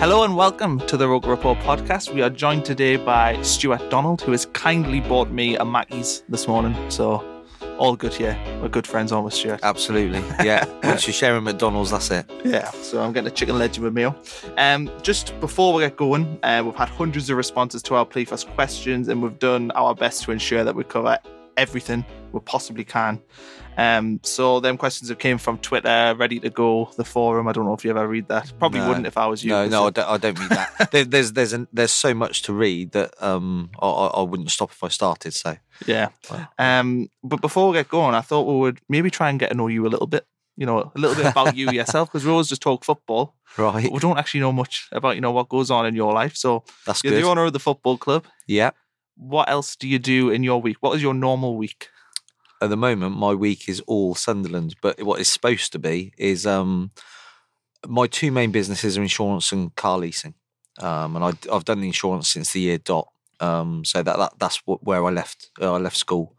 Hello and welcome to the Roker Report podcast. We are joined today by Stewart Donald, who has kindly bought me a Mackey's this morning. So, all good here. We're good friends, aren't we, Stuart? Absolutely. Yeah. Once you share a McDonald's, that's it. Yeah, so I'm getting a chicken legend meal. Um, just before we get going, uh, we've had hundreds of responses to our plea for questions, and we've done our best to ensure that we cover everything we possibly can. Um, so them questions have came from Twitter, ready to go, the forum. I don't know if you ever read that. Probably No. wouldn't if I was you. No, no, I don't, I don't read that. there, there's there's an, there's so much to read that um I, I wouldn't stop if I started. So Yeah. Um, but before we get going, I thought we would maybe try and get to know you a little bit. You know, a little bit about you yourself, because we always just talk football, right, we don't actually know much about you know what goes on in your life. So that's you're good. the owner of the football club. yeah. What else do you do in your week? What is your normal week? At the moment, my week is all Sunderland, but what it's supposed to be is um my two main businesses are insurance and car leasing. Um, and I, I've done the insurance since the year dot. Um, so that, that that's what, where I left. Uh, I left school,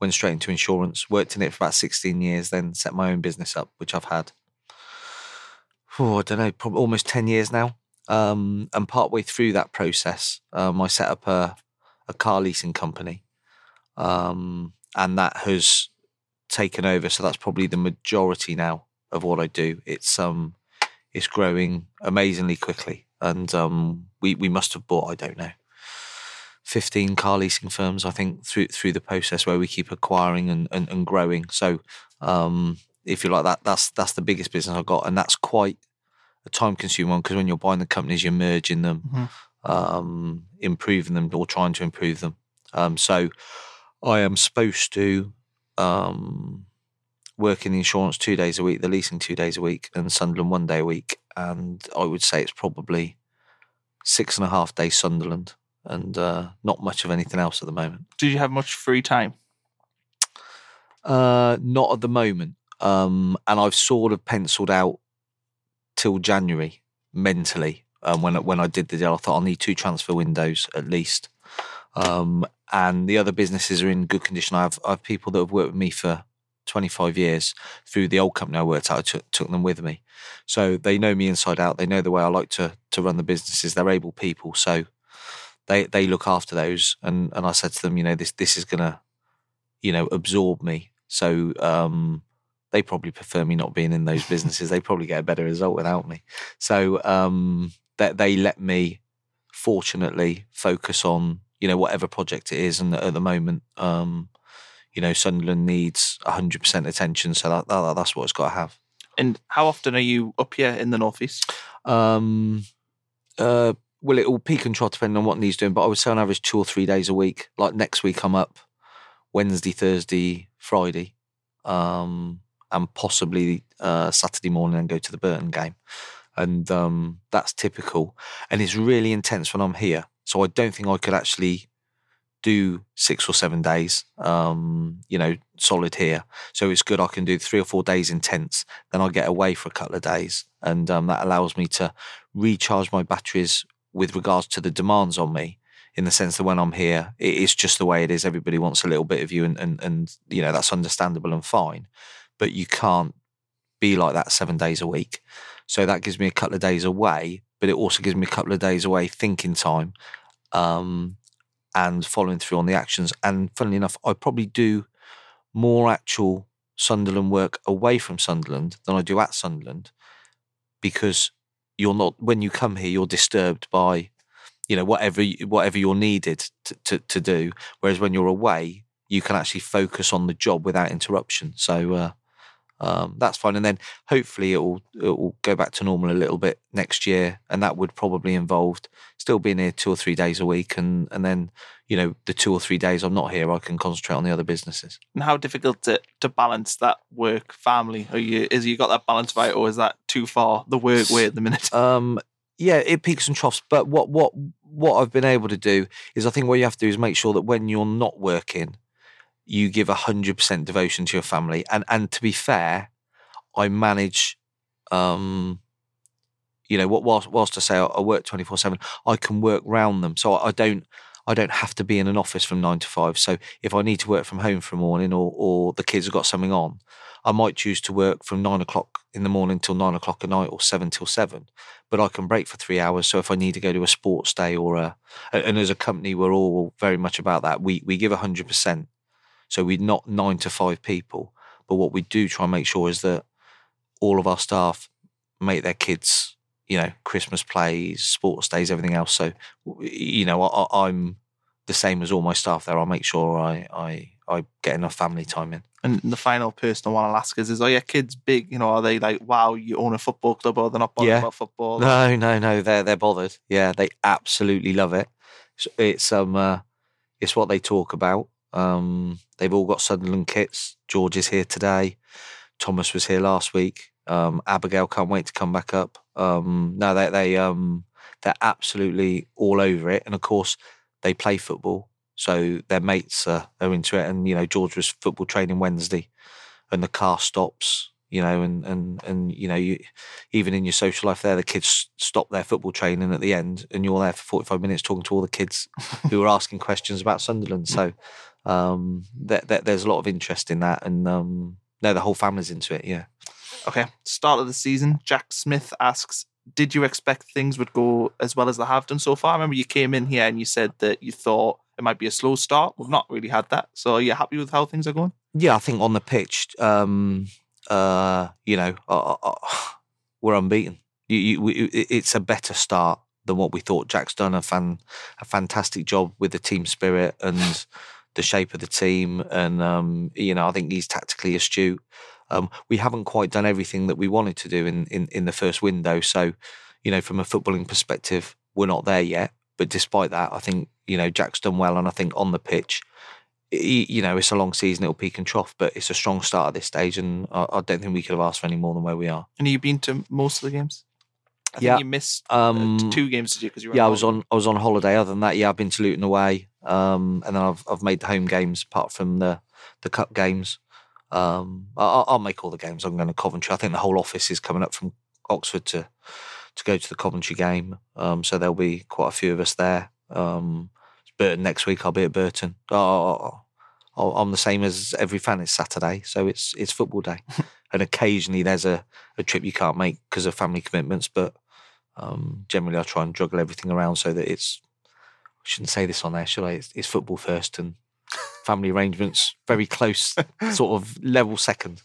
went straight into insurance, worked in it for about 16 years, then set my own business up, which I've had, oh, I don't know, probably almost 10 years now. Um, and partway through that process, um, I set up a, a car leasing company. Um, and that has taken over. So that's probably the majority now of what I do. It's um, it's growing amazingly quickly, and um, we we must have bought I don't know, fifteen car leasing firms I think through through the process where we keep acquiring and and, and growing. So um, if you like that, that's that's the biggest business I've got, and that's quite a time consuming one because when you're buying the companies, you're merging them, Mhm. Um, improving them, or trying to improve them. Um, so I am supposed to um, work in the insurance two days a week, the leasing two days a week, and Sunderland one day a week. And I would say it's probably six and a half days Sunderland and uh, not much of anything else at the moment. Did you have much free time? Uh, not at the moment. Um, and I've sort of penciled out till January mentally. Um, when when I did the deal, I thought I'll need two transfer windows at least. Um, and the other businesses are in good condition. I have I have people that have worked with me for 25 years through the old company I worked at. I took, took them with me, so they know me inside out. They know the way I like to to run the businesses. They're able people, so they they look after those. And and I said to them, you know, this this is gonna, you know, absorb me. So um, they probably prefer me not being in those businesses. they probably get a better result without me. So um, that they let me, fortunately, focus on you know whatever project it is. And at the moment, um, you know, Sunderland needs hundred percent attention. So that, that that's what it's got to have. And how often are you up here in the northeast? Um, uh, well, it will peak and trot depending on what needs doing, but I would say on average two or three days a week. Like next week, I'm up Wednesday, Thursday, Friday, um, and possibly uh, Saturday morning and go to the Burton game. And um, that's typical. And it's really intense when I'm here. So I don't think I could actually do six or seven days, um, you know, solid here. So it's good I can do three or four days intense. Then I get away for a couple of days. And um, that allows me to recharge my batteries with regards to the demands on me in the sense that when I'm here, it is just the way it is. Everybody wants a little bit of you, and, and, and you know, that's understandable and fine. But you can't be like that seven days a week. So that gives me a couple of days away, but it also gives me a couple of days away thinking time. Um, and following through on the actions. And funnily enough, I probably do more actual Sunderland work away from Sunderland than I do at Sunderland because you're not when you come here you're disturbed by you know whatever whatever you're needed to, to, to do whereas when you're away you can actually focus on the job without interruption so uh, um, that's fine. And then hopefully it will it will go back to normal a little bit next year, and that would probably involve still being here two or three days a week, and and then you know the two or three days I'm not here, I can concentrate on the other businesses. And how difficult to to balance that work family? Are you is you got that balance right, or is that too far the work way at the minute? Um, yeah, it peaks and troughs. But what what what I've been able to do is I think what you have to do is make sure that when you're not working you give 100% devotion to your family. And, and to be fair, I manage, um, you know, what whilst, whilst I say I, work 24 seven, I can work round them. So I, I don't, I don't have to be in an office from nine to five. So if I need to work from home for a morning or, or the kids have got something on, I might choose to work from nine o'clock in the morning till nine o'clock at night or seven till seven. But I can break for three hours. So if I need to go to a sports day or a, and as a company, we're all very much about that. We, we give 100%. So we're not nine to five people. But what we do try and make sure is that all of our staff make their kids, you know, Christmas plays, sports days, everything else. So, you know, I, am the same as all my staff there. I'll make sure I, I, I get enough family time in. And the final personal one I'll ask is, is are your kids big? You know, are they like, wow, you own a football club or they're not bothered yeah. about football? No, no, no. They're, they're bothered. Yeah, they absolutely love it. It's, it's um, uh, it's what they talk about. Um, they've all got Sunderland kits. George is here today. Thomas was here last week. Um, Abigail can't wait to come back up. Um, no, they they um, they're absolutely all over it, and of course they play football, so their mates are, are into it. And you know, George was football training Wednesday, and the car stops. You know, and and and you know, you even in your social life there, the kids stop their football training at the end, and you're there for 45 minutes talking to all the kids who are asking questions about Sunderland. So um, that, that, there's a lot of interest in that, and um, no, the whole family's into it. Yeah. Okay. Start of the season. Jack Smith asks, "Did you expect things would go as well as they have done so far?" I remember you came in here and you said that you thought it might be a slow start. We've not really had that. So are you happy with how things are going? Yeah, I think on the pitch, um, uh, you know, uh, uh, uh we're unbeaten. You, you, we, it's a better start than what we thought. Jack's done a fan, a fantastic job with the team spirit and the shape of the team, and um, you know I think he's tactically astute. Um, we haven't quite done everything that we wanted to do in, in in the first window, so you know from a footballing perspective, we're not there yet. But despite that, I think you know Jack's done well, and I think on the pitch, you know, it's a long season; it'll peak and trough, but it's a strong start at this stage, and I, I don't think we could have asked for any more than where we are. And have you've been to most of the games? I yeah. you missed uh, um, two games did you? Because you yeah, I was on I was on holiday. Other than that, yeah, I've been to Luton away, um, and then I've I've made the home games apart from the the cup games. Um, I, will make all the games. I'm going to Coventry. I think the whole office is coming up from Oxford to to go to the Coventry game. Um, so there'll be quite a few of us there. Um, Burton next week. I'll be at Burton. Oh, I'm the same as every fan. It's Saturday, so it's it's football day, and occasionally there's a, a trip you can't make because of family commitments. But um, generally, I try and juggle everything around so that it's. I shouldn't say this on there, should I? It's, it's football first and family arrangements very close, sort of level second.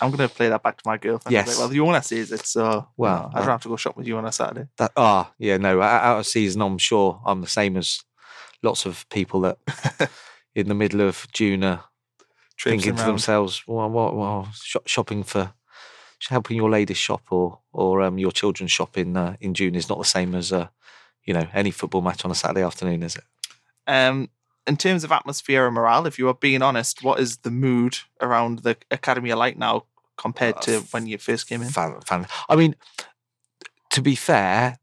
I'm going to play that back to my girlfriend. Yes. Well, you want to see it, so well, I'd uh, have to go shop with you on a Saturday. That ah, oh, yeah, no, out of season, I'm sure I'm the same as lots of people that in the middle of June are thinking around. to themselves, well, well, well, shopping for helping your ladies shop or or um, your children shop in uh, in June is not the same as uh, you know any football match on a Saturday afternoon, is it? Um, in terms of atmosphere and morale, if you are being honest, what is the mood around the Academy like now compared to uh, when you first came in? Fan, fan. I mean, to be fair,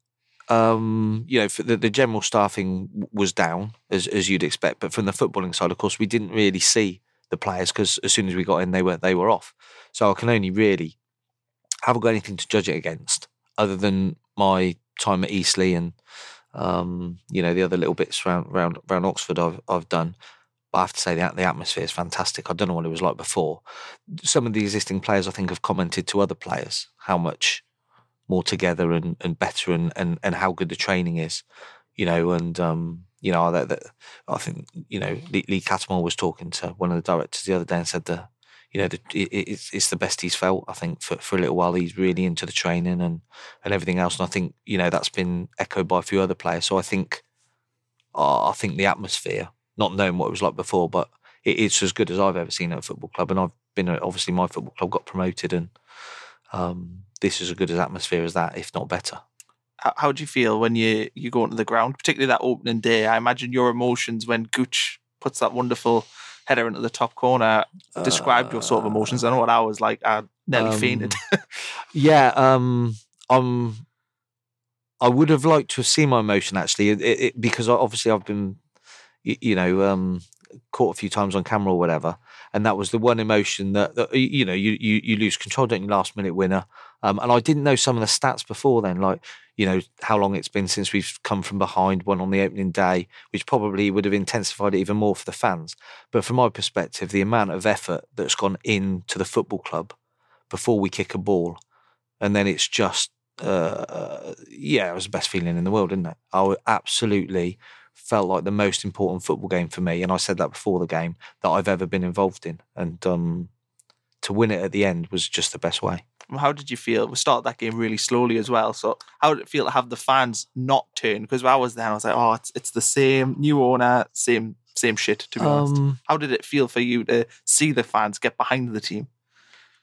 um, you know, the, the general staffing was down as as you'd expect, but from the footballing side, of course, we didn't really see the players because as soon as we got in, they were they were off. So I can only really haven't got anything to judge it against other than my time at Eastleigh and um, you know the other little bits around around, around Oxford I've I've done. But I have to say the the atmosphere is fantastic. I don't know what it was like before. Some of the existing players I think have commented to other players how much more together and, and better and, and, and how good the training is. You know, and um, you know, that, that I think you know Lee, Lee was talking to one of the directors the other day and said that you know the, it, it's it's the best he's felt. I think for for a little while he's really into the training and and everything else. And I think you know that's been echoed by a few other players. So I think I think the atmosphere, not knowing what it was like before, but it, it's as good as I've ever seen at a football club. And I've been obviously my football club got promoted, and um, this is as good as atmosphere as that, if not better. How, do you feel when you you go into the ground, particularly that opening day? I imagine your emotions when Gooch puts that wonderful header into the top corner. Describe your sort of emotions. I know what I was like. I nearly Um, fainted. Yeah, um, I'm. I would have liked to have seen my emotion actually, it, it, because obviously I've been, y- you know, um, caught a few times on camera or whatever, and that was the one emotion that, that you know you, you you lose control, don't you? Last minute winner, um, and I didn't know some of the stats before then, like you know how long it's been since we've come from behind, one on the opening day, which probably would have intensified it even more for the fans. But from my perspective, the amount of effort that's gone into the football club before we kick a ball, and then it's just uh, yeah, it was the best feeling in the world, isn't it? I absolutely felt like the most important football game for me, and I said that before the game that I've ever been involved in, and um, to win it at the end was just the best way. How did you feel? We started that game really slowly as well. So how did it feel to have the fans not turn? Because I was there, I was like, oh, it's it's the same new owner, same same shit. To be honest, Um, how did it feel for you to see the fans get behind the team?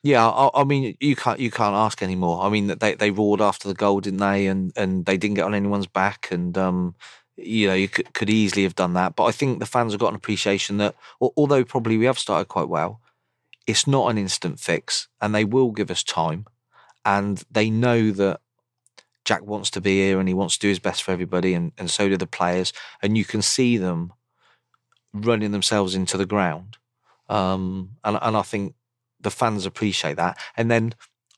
Yeah, I, I mean, you can't you can't ask anymore. I mean, they they roared after the goal, didn't they? And and they didn't get on anyone's back, and um, you know, you could, could easily have done that. But I think the fans have got an appreciation that, although probably we have started quite well, it's not an instant fix, and they will give us time, and they know that Jack wants to be here and he wants to do his best for everybody, and and so do the players, and you can see them running themselves into the ground, um, and and I think the fans appreciate that. And then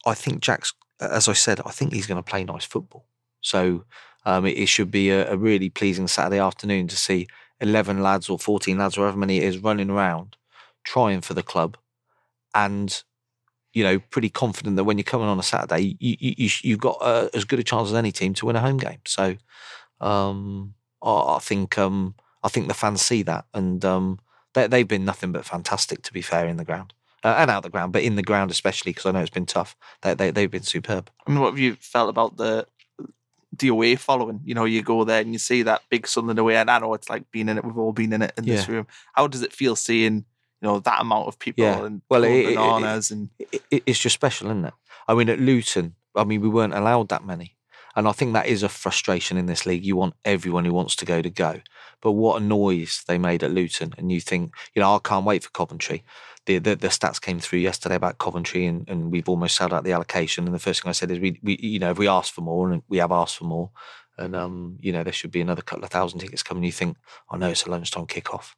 I think Jack's, as I said, I think he's going to play nice football. So um, it, it should be a, a really pleasing Saturday afternoon to see 11 lads or 14 lads, or however many it is, running around, trying for the club. And, you know, pretty confident that when you're coming on a Saturday, you, you, you, you've got uh, as good a chance as any team to win a home game. So um, I, I think um, I think the fans see that. And um, they, they've been nothing but fantastic, to be fair, in the ground uh, and out the ground, but in the ground especially because I know it's been tough. They, they they've been superb. And what have you felt about the the away following? You know, you go there and you see that big Sunderland away, and I know it's like being in it. We've all been in it in this room. How does it feel seeing you know that amount of people Yeah. and Well, it- it- it- bananas and It, it, it's just special, isn't it? I mean, at Luton, I mean, we weren't allowed that many, and I think that is a frustration in this league. You want everyone who wants to go to go, but what a noise they made at Luton, and you think, you know, I can't wait for Coventry. The, the, the stats came through yesterday about Coventry, and, and we've almost sold out the allocation. And the first thing I said is, we, we, you know, if we ask for more, and we have asked for more, and um, you know, there should be another couple of thousand tickets coming. You think, I know it's a lunchtime kickoff,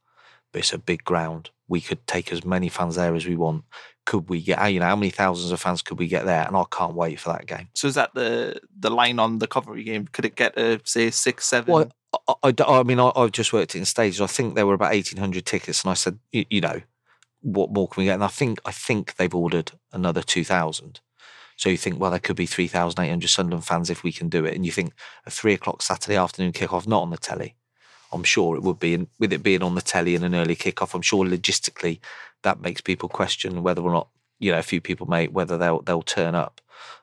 it's a big ground. We could take as many fans there as we want. Could we get, you know, how many thousands of fans could we get there? And I can't wait for that game. so is that the the line on the Coventry game? Could it get to say six, seven? Well, I, I, I mean, I, I've just worked it in stages. I think there were about eighteen hundred tickets, and I said, you, you know, what more can we get? And I think I think they've ordered another two thousand. So you think, well, there could be three thousand eight hundred Sunderland fans if we can do it. And you think a three o'clock Saturday afternoon kickoff, not on the telly. I'm sure it would be, and with it being on the telly and an early kickoff, I'm sure logistically that makes people question whether or not you know a few people may whether they'll they'll turn up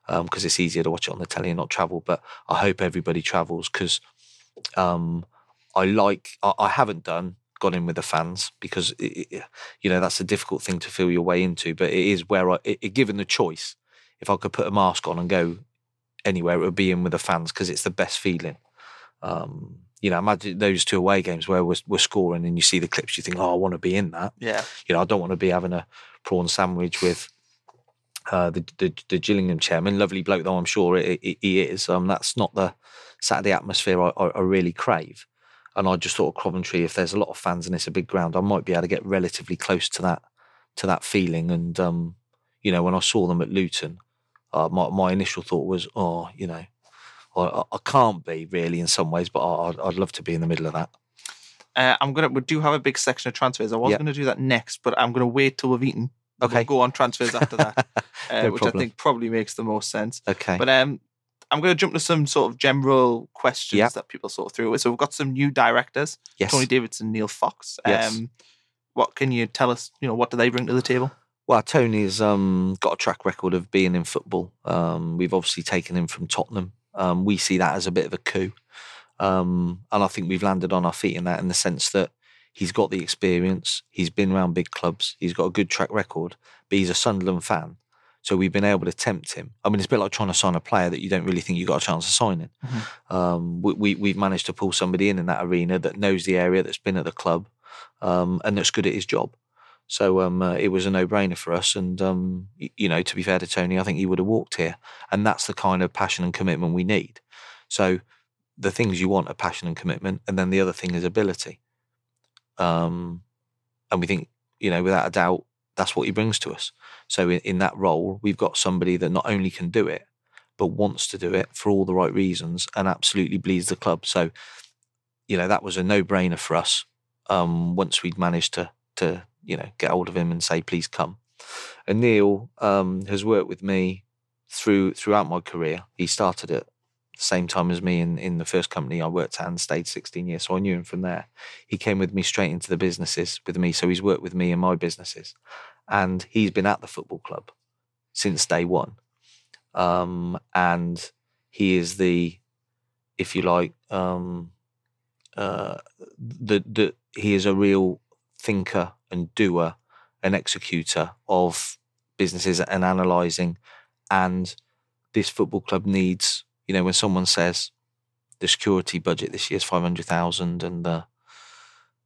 because it's easier to watch it on the telly and not travel. But I hope everybody travels because um, I like I, I haven't done gone in with the fans because it, it- you know that's a difficult thing to feel your way into. But it is where I, it- given the choice, if I could put a mask on and go anywhere, it would be in with the fans because it's the best feeling. Um, you know, imagine those two away games where we're, we're scoring and you see the clips, you think, oh, I want to be in that. yeah, You know, I don't want to be having a prawn sandwich with uh, the, the the Gillingham chairman, lovely bloke though I'm sure it, it, he is. Um, that's not the Saturday atmosphere I, I, I really crave. And I just thought of Coventry, if there's a lot of fans and it's a big ground, I might be able to get relatively close to that to that feeling. And um, you know, when I saw them at Luton, uh, my my initial thought was, oh, you know, I, I- can't be really in some ways, but I'd, I'd love to be in the middle of that. uh, I'm gonna. We do have a big section of transfers. I was Yeah. gonna do that next, but I'm gonna wait till we've eaten. Okay. We'll go on transfers after that, uh, which problem. I think probably makes the most sense. Okay. But um, I'm going to jump to some sort of general questions Yeah. that people sort of threw. So we've got some new directors, Yes. Tony Davidson, Neil Fox. Yes. Um, what can you tell us? You know, what do they bring to the table? Well, Tony's um, got a track record of being in football. Um, we've obviously taken him from Tottenham. Um, we see that as a bit of a coup. Um, and I think we've landed on our feet in that in the sense that he's got the experience, he's been around big clubs, he's got a good track record, but he's a Sunderland fan. So we've been able to tempt him. I mean, it's a bit like trying to sign a player that you don't really think you got a chance of signing. Um, we, we, we've managed to pull somebody in in that arena that knows the area, that's been at the club, um, and that's good at his job. So um, uh, it was a no-brainer for us, and um, you know, to be fair to Tony, I think he would have walked here, and that's the kind of passion and commitment we need. So the things you want are passion and commitment, and then the other thing is ability. Um, and we think, you know, without a doubt, that's what he brings to us. So in, in that role, we've got somebody that not only can do it, but wants to do it for all the right reasons, and absolutely bleeds the club. So, you know, that was a no-brainer for us. Um, once we'd managed to to you know get hold of him and say please come. And Neil um, has worked with me through throughout my career. He started at the same time as me in, in the first company I worked at and stayed 16 years, so I knew him from there. He came with me straight into the businesses with me, so he's worked with me in my businesses, and he's been at the football club since day one. Um, and he is the, if you like, um, uh, the the he is a real thinker and doer and executor of businesses and analysing. And this football club needs, you know, when someone says the security budget this year is 500,000 and the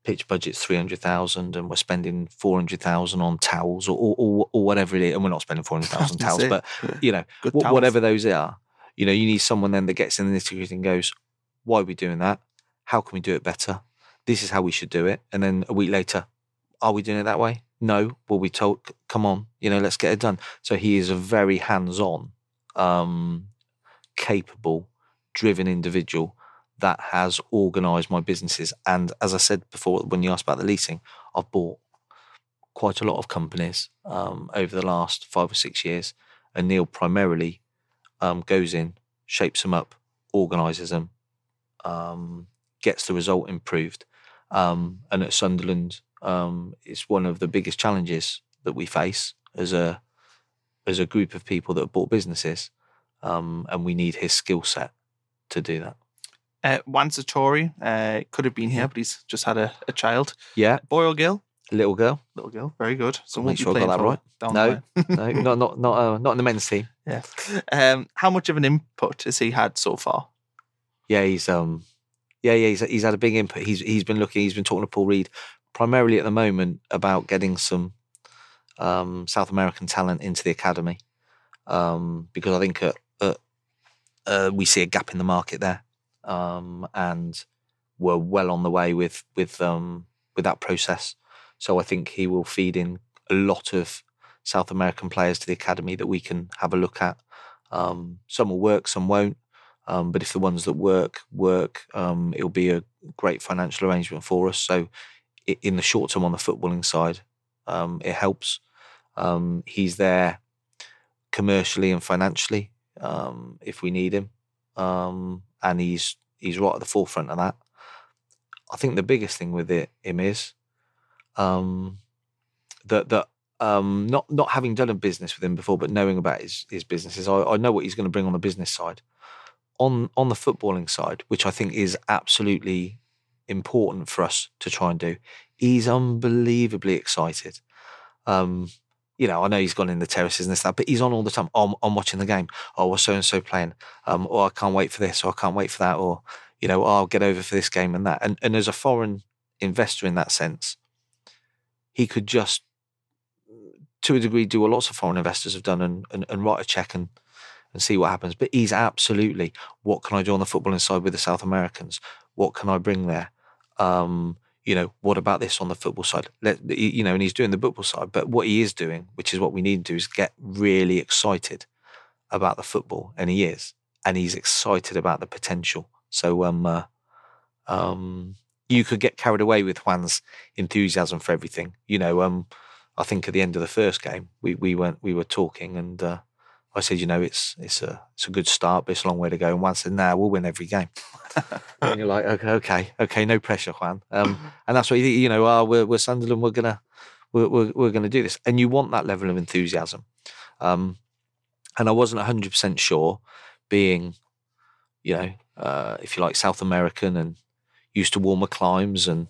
pitch budget's 300,000 and we're spending 400,000 on towels or, or, or, whatever it is. And we're not spending 400,000 towels, it. but, you know, towels. whatever those are, you know, you need someone then that gets in the nitty and goes, why are we doing that? How can we do it better? This is how we should do it. And then a week later, are we doing it that way? No. Well, we c- come on, you know, let's get it done. So he is a very hands on, um, capable, driven individual that has organised my businesses. And as I said before, when you asked about the leasing, I've bought quite a lot of companies um, over the last five or six years. And Neil primarily um, goes in, shapes them up, organises them, um, gets the result improved. Um, and at Sunderland, um, it's one of the biggest challenges that we face as a as a group of people that have bought businesses, um, and we need his skill set to do that. Uh, Juan Sartori uh, could have been here, but he's just had a, a child. Yeah, Boy or girl? little girl. Little girl. Very good. So Make sure I got that right. No, no, not not not uh, not in the men's team. Yeah. Um, how much of an input has he had so far? Yeah, he's um, yeah, yeah, he's he's had a big input. He's he's been looking. He's been talking to Paul Reed primarily at the moment about getting some um, South American talent into the academy um, because I think uh, uh, uh, we see a gap in the market there, um, and we're well on the way with with um, with that process. So I think he will feed in a lot of South American players to the academy that we can have a look at. Um, some will work, some won't. Um, but if the ones that work work, it'll be a great financial arrangement for us. So, in the short term, on the footballing side, um, it helps. Um, he's there commercially and financially um, if we need him, um, and he's he's right at the forefront of that. I think the biggest thing with it him is um, that that um, not not having done a business with him before, but knowing about his his businesses, I, I know what he's going to bring on the business side. On on the footballing side, which I think is absolutely important for us to try and do, he's unbelievably excited. Um, you know, I know he's gone in the terraces and this that, but he's on all the time. Oh, I'm, I'm watching the game. Oh, what's so and so playing? Um, or I can't wait for this, or I can't wait for that, or you know, oh, I'll get over for this game and that. And and as a foreign investor in that sense, he could just to a degree do what lots of foreign investors have done and, and, and write a check and, and see what happens. But he's absolutely what can I do on the footballing side with the South Americans? What can I bring there? Um, you know, what about this on the football side? Let you know, and he's doing the football side. But what he is doing, which is what we need to do, is get really excited about the football, and he is, and he's excited about the potential. So, um, uh, um, you could get carried away with Juan's enthusiasm for everything. You know, um, I think at the end of the first game, we we went we were talking, and uh, I said, you know, it's it's a it's a good start, but it's a long way to go. And Juan said, "Nah, we'll win every game." and you're like, okay, okay, okay, no pressure, Juan. Um, and that's what you, you know. Oh, we're, we're Sunderland. We're gonna we're, we're, we're gonna do this, and you want that level of enthusiasm. Um, and I wasn't 100 percent sure, being, you know, uh, if you like, South American and used to warmer climes and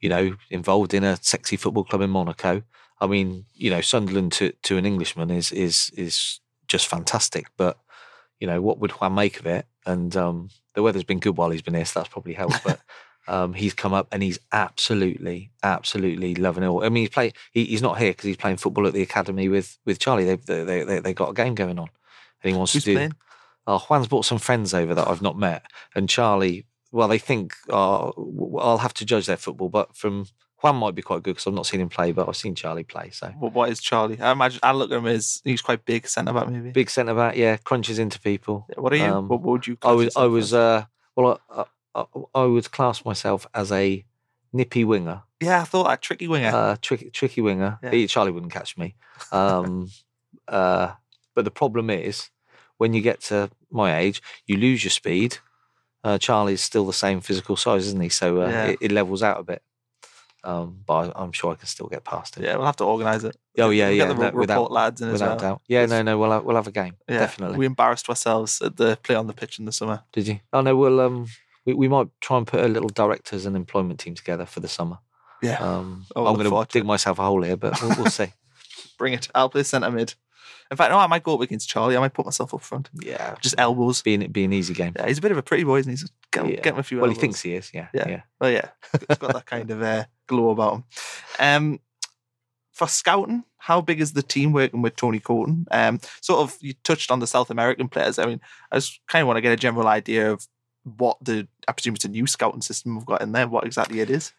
you know involved in a sexy football club in Monaco. I mean, you know, Sunderland to, to an Englishman is is is just fantastic. But you know, what would Juan make of it? And um, the weather's been good while he's been here, so that's probably helped. But um, he's come up and he's absolutely, absolutely loving it all. I mean, he's play. He, he's not here because he's playing football at the academy with with Charlie. They they they they got a game going on, and he wants Who's to do. playing? Oh, Juan's brought some friends over that I've not met, and Charlie. Well, they think uh, w- I'll have to judge their football, but from Juan might be quite good because I've not seen him play, but I've seen Charlie play. So What, what is Charlie? I imagine I look at him as he's quite big centre back, maybe. big centre back, yeah, crunches into people. What are you? Um, what, what would you? I was, I was, uh, well, I, I, I would class myself as a nippy winger, yeah, I thought that tricky winger. uh, tricky, tricky winger. Yeah. Charlie wouldn't catch me. Um, uh, but the problem is, when you get to my age, you lose your speed. Uh, Charlie's still the same physical size, isn't he? So uh, Yeah. it, it levels out a bit. Um, but I, I'm sure I can still get past it. yeah, we'll have to organise it. Oh yeah, We'll yeah. Get the no, re- without, report lads in as without well. doubt. Yeah, It's- no, no. We'll have, we'll have a game. Yeah, Definitely. We embarrassed ourselves at the play on the pitch in the summer. Did you? Oh no, we'll um we, we might try and put a little directors and employment team together for the summer. Yeah, Um Oh, I'm gonna dig myself a hole here, but we'll, we'll see. bring it. I'll play centre mid. In fact, no, I might go up against Charlie. I might put myself up front. Yeah. Just elbows. Being be an easy game. Yeah, he's a bit of a pretty boy, isn't he? So get, Yeah. get him a few Well he thinks he is, yeah. Yeah. Yeah. Well, yeah, he's got that kind of uh, glow about him. Um, for scouting, how big is the team working with Tony Coton? Um, sort of, you touched on the South American players. I mean, I just kind of want to get a general idea of what the, I presume it's a new scouting system we've got in there, what exactly it is.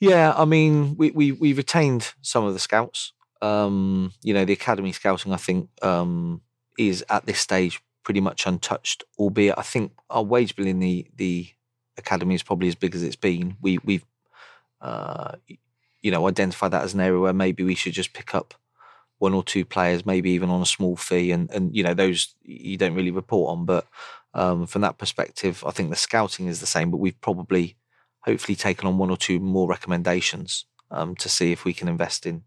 Yeah, I mean, we we we retained some of the scouts. Um, you know, the academy scouting, I think, um, is at this stage pretty much untouched. Albeit, I think our wage bill in the the academy is probably as big as it's been. We we've uh, you know identify that as an area where maybe we should just pick up one or two players, maybe even on a small fee, and and you know those you don't really report on. But um, from that perspective, I think the scouting is the same, but we've probably hopefully taken on one or two more recommendations um, to see if we can invest in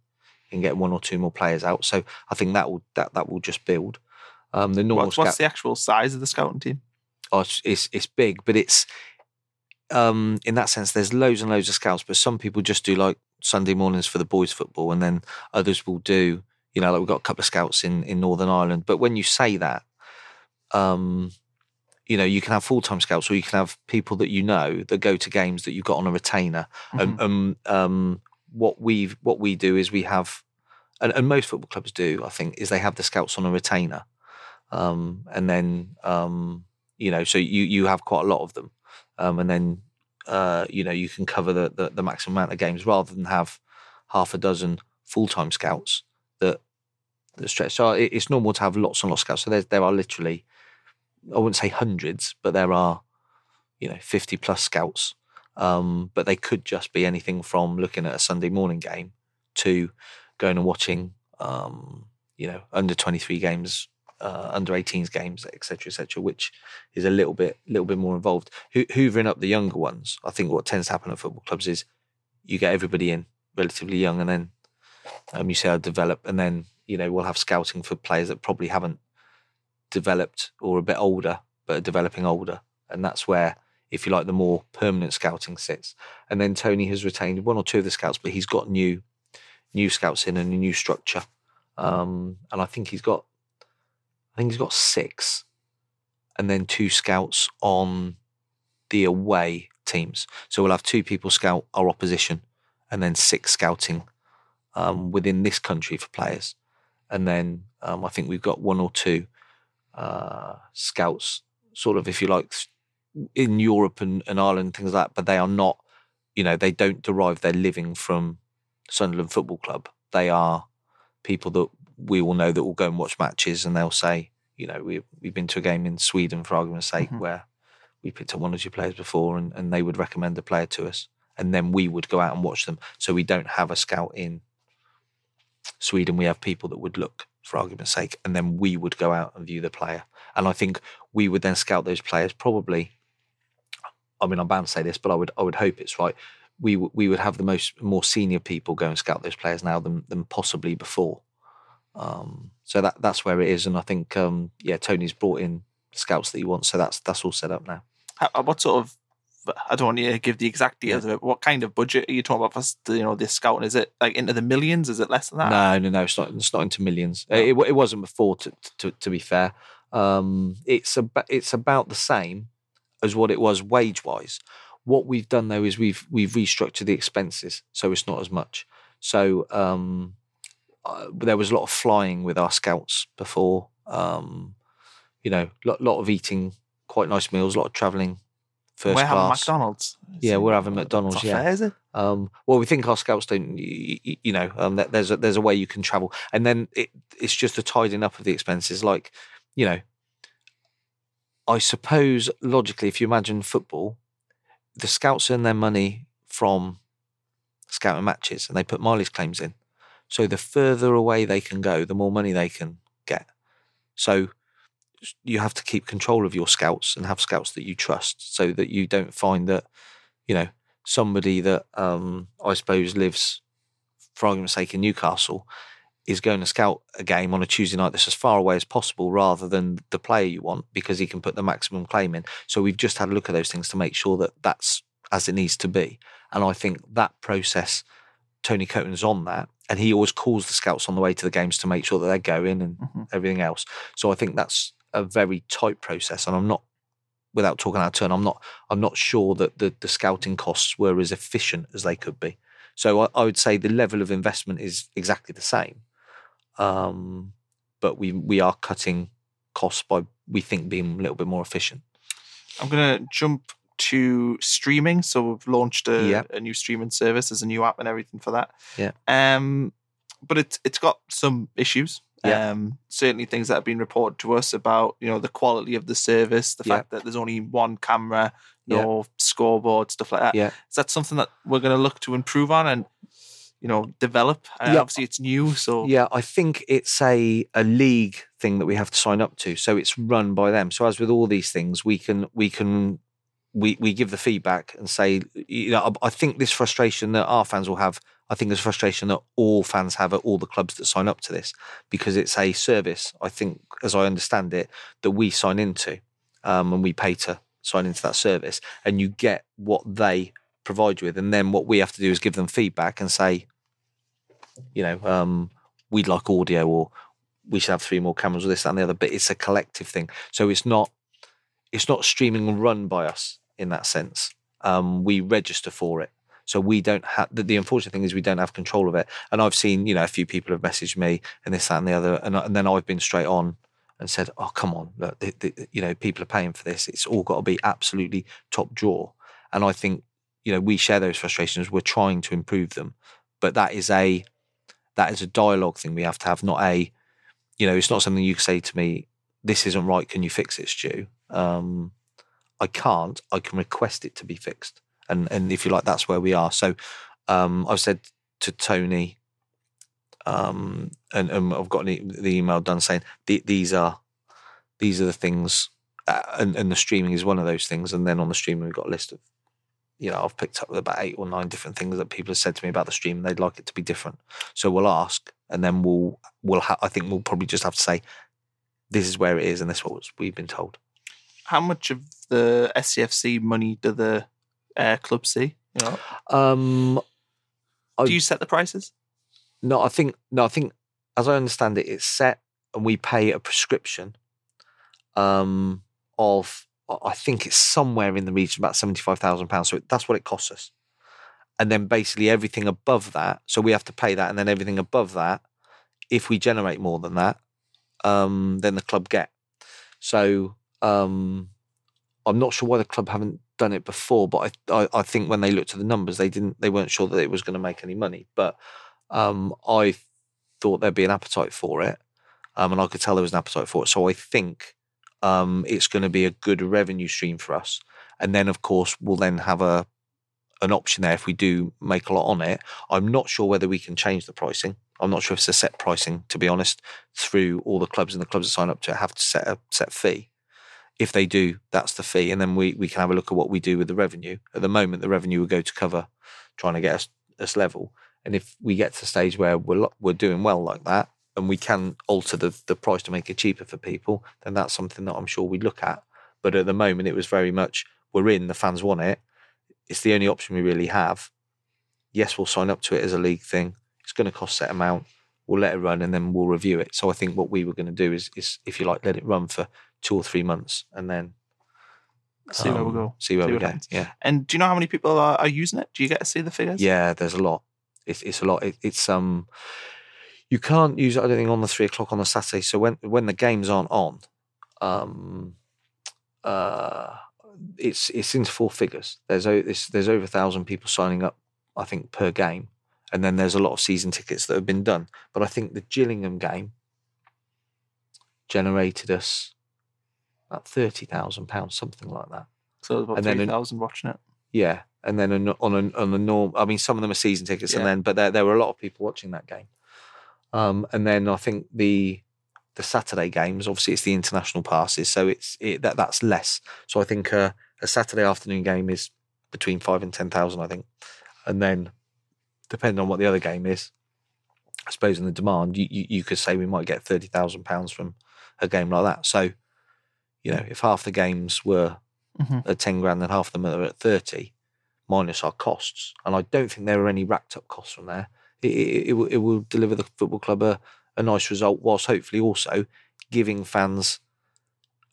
in getting one or two more players out. So I think that will that that will just build. Um, the normal What's, what's scout- the actual size of the scouting team? oh, it's, it's it's big, but it's um in that sense. There's loads and loads of scouts, but some people just do like Sunday mornings for the boys' football, and then others will do. You know, like we've got a couple of scouts in in Northern Ireland. But when you say that, um, you know, you can have full time scouts, or you can have people that you know that go to games that you've got on a retainer. And um, um, what we what we do is we have, and, and most football clubs do, I think, is they have the scouts on a retainer, um, and then um, you know, so you you have quite a lot of them, um, and then uh, you know you can cover the, the the maximum amount of games rather than have half a dozen full time scouts that that stretch. So it, it's normal to have lots and lots of scouts. So there there are literally, I wouldn't say hundreds, but there are, you know, fifty plus scouts. Um, but they could just be anything from looking at a Sunday morning game to going and watching, um, you know, under twenty three games, uh, under 18s games, etc., etc., which is a little bit, little bit more involved. Ho- hoovering up the younger ones, I think what tends to happen at football clubs is you get everybody in relatively young, and then um, you see how develop, and then you know we'll have scouting for players that probably haven't developed or a bit older, but are developing older, and that's where, if you like, the more permanent scouting sits. And then Tony has retained one or two of the scouts, but he's got new, new scouts in and a new structure, um, and I think he's got, I think he's got six, and then two scouts on the away teams. So we'll have two people scout our opposition, and then six scouting um, within this country for players. And then um, I think we've got one or two uh, scouts, sort of, if you like, in Europe and, and Ireland, things like that, but they are not, you know, they don't derive their living from Sunderland Football Club. They are people that we will know that we'll go and watch matches and they'll say, you know, we, we've been to a game in Sweden, for argument's sake, Mhm. where we picked up one or two players before and, and they would recommend a player to us. And then we would go out and watch them. So we don't have a scout in Sweden. We have people that would look for argument's sake, and then we would go out and view the player. And I think we would then scout those players. Probably, I mean, I'm bound to say this, but I would I would hope it's right. We we would have the most more senior people go and scout those players now than than possibly before. Um, so that that's where it is, and I think um, yeah, Tony's brought in scouts that he wants, so that's that's all set up now. How, what sort of I don't want you to give the exact details yeah. of it. What kind of budget are you talking about for you know this scouting? Is it like into the millions? Is it less than that? No, no, no. It's not. It's not into millions. No. It, it wasn't before. To, to to be fair, um, it's about it's about the same as what it was wage wise. What we've done though is we've we've restructured the expenses, so it's not as much. So um, uh, there was a lot of flying with our scouts before. Um, you know, a lot, lot of eating quite nice meals, a lot of travelling first we're class. having McDonald's. Yeah, we're having McDonald's. yeah, fair, is it? Um, well, we think our scouts don't. You, you know, um, there's a, there's a way you can travel, and then it, it's just a tidying up of the expenses. Like, you know, I suppose logically, if you imagine football, the scouts earn their money from scouting matches, and they put mileage claims in. So the further away they can go, the more money they can get. So you have to keep control of your scouts and have scouts that you trust so that you don't find that, you know, somebody that um, I suppose lives, for argument's sake, in Newcastle is going to scout a game on a Tuesday night that's as far away as possible rather than the player you want because he can put the maximum claim in. So we've just had a look at those things to make sure that that's as it needs to be. And I think that process, Tony Coton's on that. And he always calls the scouts on the way to the games to make sure that they're going and mm-hmm. everything else. So I think that's a very tight process, and I'm not without talking out of turn. I'm not I'm not sure that the the scouting costs were as efficient as they could be. So I, I would say the level of investment is exactly the same, um, but we we are cutting costs by we think being a little bit more efficient. I'm going to jump to streaming. So we've launched a, yeah. a, new streaming service. There's a new app and everything for that. Yeah. Um, but it's it's got some issues. Yeah. Um, certainly things that have been reported to us about, you know, the quality of the service, the yeah. fact that there's only one camera, no yeah. scoreboard, stuff like that. Yeah. Is that something that we're going to look to improve on and, you know, develop? Uh, yeah. Obviously, it's new, so yeah, I think it's a a league thing that we have to sign up to, so it's run by them. So as with all these things, we can we can we we give the feedback and say, you know, I, I think this frustration that our fans will have I think there's frustration that all fans have at all the clubs that sign up to this because it's a service, I think, as I understand it, that we sign into um, and we pay to sign into that service. And you get what they provide you with. And then what we have to do is give them feedback and say, you know, um, we'd like audio or we should have three more cameras or this, that, and the other. But it's a collective thing. So it's not it's not streaming run by us in that sense. Um, we register for it. So we don't have the, the, unfortunate thing is we don't have control of it. And I've seen, you know, a few people have messaged me and this, that, and the other, and, and then I've been straight on and said, "Oh, come on, look, the, the, you know, people are paying for this. It's all got to be absolutely top drawer." And I think, you know, we share those frustrations. We're trying to improve them, but that is a that is a dialogue thing we have to have, not a, you know, it's not something you say to me. This isn't right. Can you fix it, Stu? Um, I can't. I can request it to be fixed and and if you like, that's where we are. So um, I've said to Tony, um, and, and, I've got the email done saying these are these are the things, uh, and, and the streaming is one of those things. And then on the streaming, we've got a list of, you know, I've picked up about eight or nine different things that people have said to me about the stream. They'd like it to be different. So we'll ask, and then we'll we'll ha- I think we'll probably just have to say, this is where it is, and this is what we've been told. How much of the SCFC money do the uh, Club see? You know? Um, Do you set the prices? No, I think no, I think as I understand it, it's set and we pay a prescription um, of I think it's somewhere in the region about seventy five thousand pounds. So that's what it costs us, and then basically everything above that. So we have to pay that, and then everything above that, if we generate more than that, um, then the club get. So um, I'm not sure why the club haven't done it before, but I, I, I think when they looked at the numbers, they didn't they weren't sure that it was going to make any money. But um, I thought there'd be an appetite for it, um, and I could tell there was an appetite for it. So I think um, it's going to be a good revenue stream for us. And then, of course, we'll then have a an option there if we do make a lot on it. I'm not sure whether we can change the pricing I'm not sure if it's a set pricing, to be honest, through all the clubs and the clubs that sign up to have to set a set fee. If they do, that's the fee. And then we, we can have a look at what we do with the revenue. At the moment, the revenue will go to cover trying to get us, us level. And if we get to the stage where we're, we're doing well like that and we can alter the, the price to make it cheaper for people, then that's something that I'm sure we'd look at. But at the moment, it was very much we're in, the fans want it. It's the only option we really have. Yes, we'll sign up to it as a league thing. It's going to cost set amount. We'll let it run and then we'll review it. So I think what we were going to do is, is if you like, let it run for two or three months and then See where we um, go. See where See we go. Yeah. And do you know how many people are, are using it? Do you get to see the figures? Yeah, there's a lot. It's it's a lot. It, it's um, you can't use it. I don't think on the three o'clock on the Saturday. So when when the games aren't on, um, uh, it's it's into four figures. There's there's, there's over a thousand people signing up. I think per game, and then there's a lot of season tickets that have been done. But I think the Gillingham game generated us about thirty thousand pounds, something like that. So about And an- 3,000 watching it. Yeah, and then on on a, on the norm, I mean, some of them are season tickets, Yeah. and then but there there were a lot of people watching that game. Um, and then I think the the Saturday games, obviously, it's the international passes, so it's it, that that's less. So I think uh, a Saturday afternoon game is between five and ten thousand, I think, and then depending on what the other game is, I suppose in the demand, you you, you could say we might get thirty thousand pounds from a game like that. So, you know, if half the games were Mhm. at 10 grand and half of them are at 30 minus our costs. And I don't think there are any racked up costs from there. It, it, it, will, it will deliver the football club a, a nice result, whilst hopefully also giving fans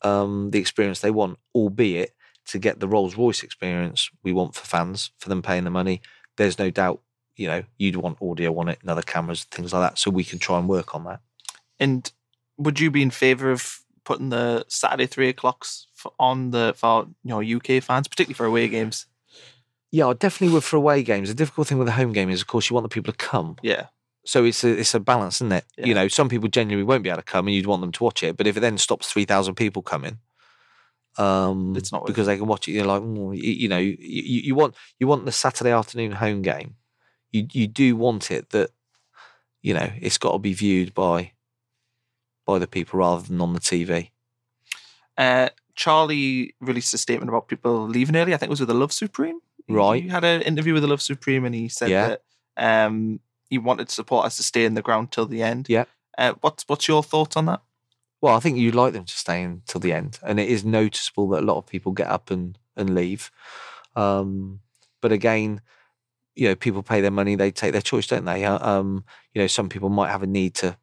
um, the experience they want, albeit to get the Rolls Royce experience we want for fans, for them paying the money. There's no doubt, you know, you'd want audio on it and other cameras, things like that. So we can try and work on that. And would you be in favour of putting the Saturday three o'clocks on the for you know UK fans, particularly for away games? Yeah, definitely would for away games. The difficult thing with a home game is, of course, you want the people to come. Yeah, So it's a it's a balance, isn't it? Yeah. You know, some people genuinely won't be able to come, and you'd want them to watch it. But if it then stops three thousand people coming, um, It's not because they can watch it. You're like, "Mm," you, you know, you you want you want the Saturday afternoon home game. You you do want it that, you know, it's got to be viewed by by the people rather than on the TV. uh, Charlie released a statement about people leaving early. I think it was with the Love Supreme. Right. He had an interview with the Love Supreme, and he said Yeah. that um, he wanted supporters to stay in the ground till the end. Yeah. Uh, what's what's your thoughts on that? Well, I think you'd like them to stay until the end, and it is noticeable that a lot of people get up and and leave. Um, but again, you know, people pay their money; they take their choice, don't they? Uh, Um, you know, some people might have a need to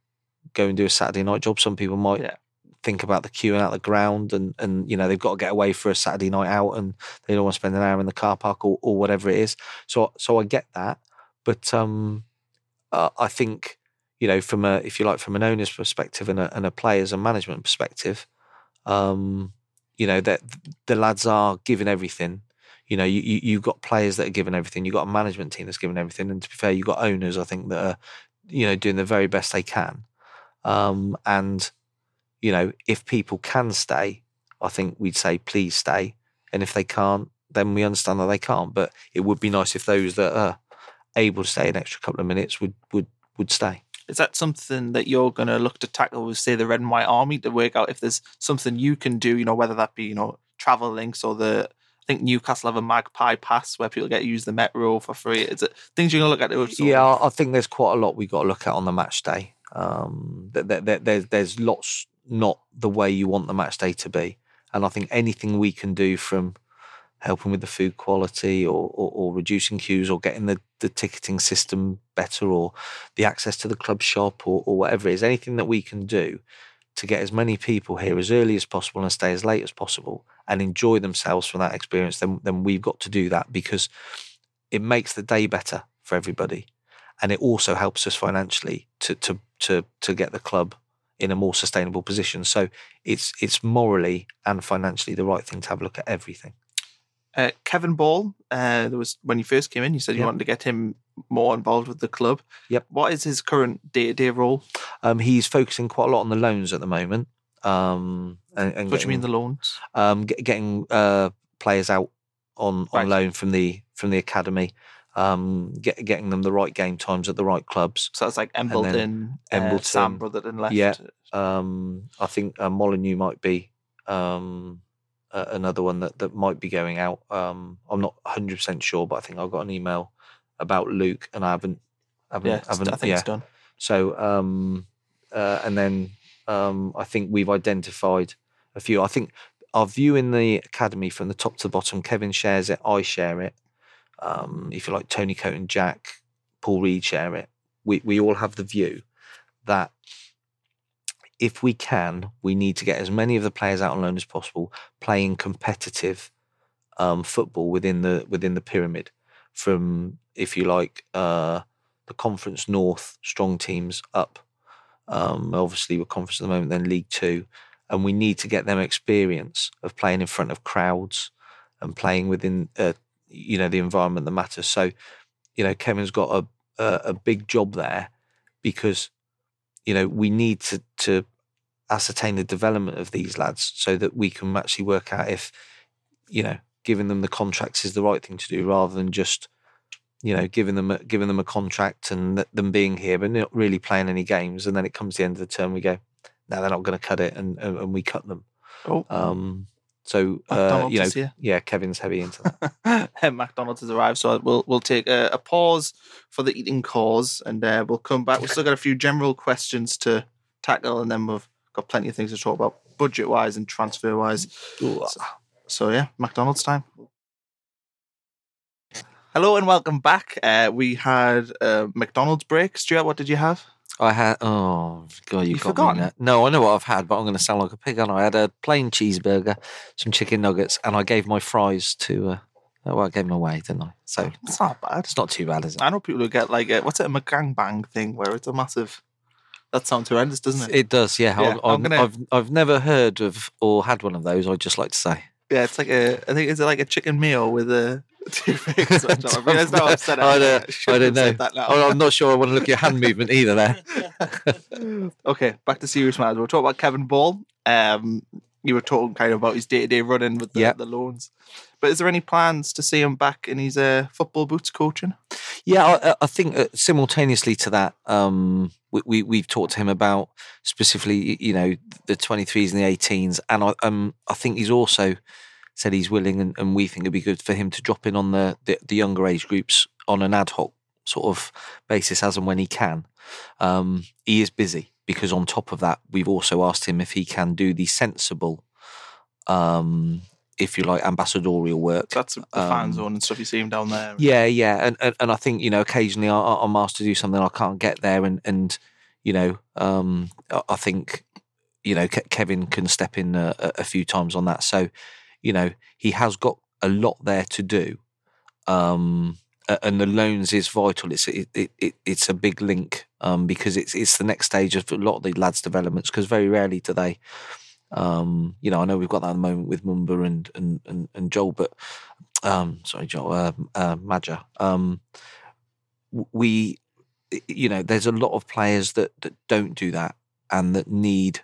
go and do a Saturday night job. Some people might Yeah. think about the queuing out the ground, and and you know they've got to get away for a Saturday night out, and they don't want to spend an hour in the car park or, or whatever it is. So so I get that, but um, uh, I think you know, from a if you like, from an owner's perspective and a, and a players and management perspective, um, you know that the lads are giving everything. You know, you, you you've got players that are giving everything. You've got a management team that's giving everything, and to be fair, you've got owners. I think that are, you know, doing the very best they can. Um, and you know, if people can stay, I think we'd say please stay, and if they can't, then we understand that they can't. But it would be nice if those that are able to stay an extra couple of minutes would would would stay. Is that something that you're going to look to tackle with, say, the Red and White Army to work out if there's something you can do? You know, whether that be you know travel links or the I think Newcastle have a Magpie Pass where people get to use the metro for free. Is it things you're going to look at? to sort of- Yeah, I I think there's quite a lot we've got to look at on the match day. Um, th- th- th- there's there's lots not the way you want the match day to be, and I think anything we can do from helping with the food quality or, or, or reducing queues or getting the, the ticketing system better or the access to the club shop or, or whatever it is, anything that we can do to get as many people here as early as possible and stay as late as possible and enjoy themselves from that experience, then, then we've got to do that because it makes the day better for everybody. And it also helps us financially to, to, to, to get the club in a more sustainable position. So it's, it's morally and financially the right thing to have a look at everything. Uh, Kevin Ball, uh, there was when you first came in, you said you Yep. wanted to get him more involved with the club. Yep. What is his current day to day role? Um, he's focusing quite a lot on the loans at the moment. Um, and, and What do you mean the loans? um, get, getting uh, players out on Right. on loan from the from the academy. Um, get, getting them the right game times at the right clubs. So that's like then Embleton, uh, Embleton, Sam Brotherton left. yeah. Um, I think uh, Molyneux might be um, uh, another one that, that might be going out. Um, I'm not 100 percent sure, but I think I got an email about Luke, and I haven't, haven't, yeah. haven't I think yeah. it's done. So, um, uh, and then um, I think we've identified a few. I think our view in the academy from the top to the bottom, Kevin shares it, I share it. Um, if you like, Tony Coton and Jack, Paul Reed share it. We, we all have the view that if we can, we need to get as many of the players out on loan as possible, playing competitive um, football within the within the pyramid, from if you like uh, the Conference North strong teams up. Um, obviously, we're conference at the moment, then League Two, and we need to get them experience of playing in front of crowds and playing within, uh, you know, the environment that matters. So, you know, Kevin's got a a, a big job there because, you know, we need to to ascertain the development of these lads so that we can actually work out if, you know, giving them the contracts is the right thing to do rather than just you know, giving them a, giving them a contract and them being here, but not really playing any games. And then it comes to the end of the term, we go, no, they're not going to cut it, and, and and we cut them. Oh, Um, so uh, you know, yeah, Kevin's heavy into that. McDonald's has arrived, so we'll we'll take a, a pause for the eating cause, and uh, we'll come back. We've still got a few general questions to tackle, and then we've got plenty of things to talk about budget wise and transfer wise. So, so yeah, McDonald's time. Hello and welcome back. Uh, we had a McDonald's break. Stewart, what did you have? I had oh god, you You've got forgotten? me. No, I know what I've had, but I'm going to sound like a pig. And I had a plain cheeseburger, some chicken nuggets, and I gave my fries to. Uh, oh, well, I gave them away, didn't I? So It's not bad. it's not too bad, is it? I know people who get like a, what's it, a McGangbang thing where it's a massive. That sounds horrendous, doesn't it? It does, yeah. Yeah, I, I'm, gonna- I've I've never heard of or had one of those. I'd just like to say. Yeah, it's like a. I think it's like a chicken meal with a two things. I don't know. Upset. I don't, I shouldn't don't have know. That now. I- I'm not sure I want to look at your hand movement either. There. okay, back to serious matters. We'll talk about Kevin Ball. Um, you were talking kind of about his day to day running with the, Yeah. the loans. But is there any plans to see him back in his uh, football boots coaching? Yeah, I, I think uh, simultaneously to that, um, we, we we've talked to him about specifically, you know, the 23s and the 18s, and I um I think he's also said he's willing, and, and we think it'd be good for him to drop in on the, the the younger age groups on an ad hoc sort of basis as and when he can. Um, he is busy because on top of that, we've also asked him if he can do the sensible, um, if you like, ambassadorial work. That's the fan Um, zone and stuff. You see him down there. Yeah, yeah, and and, and I think you know occasionally I, I'm asked to do something I can't get there, and and you know um, I, I think you know Ke- Kevin can step in a a few times on that. So you know he has got a lot there to do, um, and the loans is vital. It's it, it, it it's a big link um, because it's it's the next stage of a lot of the lads' developments. Because very rarely do they. Um, you know, I know we've got that at the moment with Mumba and and and, and Joel, but um, sorry, Joel, uh, uh, Maja. Um, we, you know, there's a lot of players that that don't do that and that need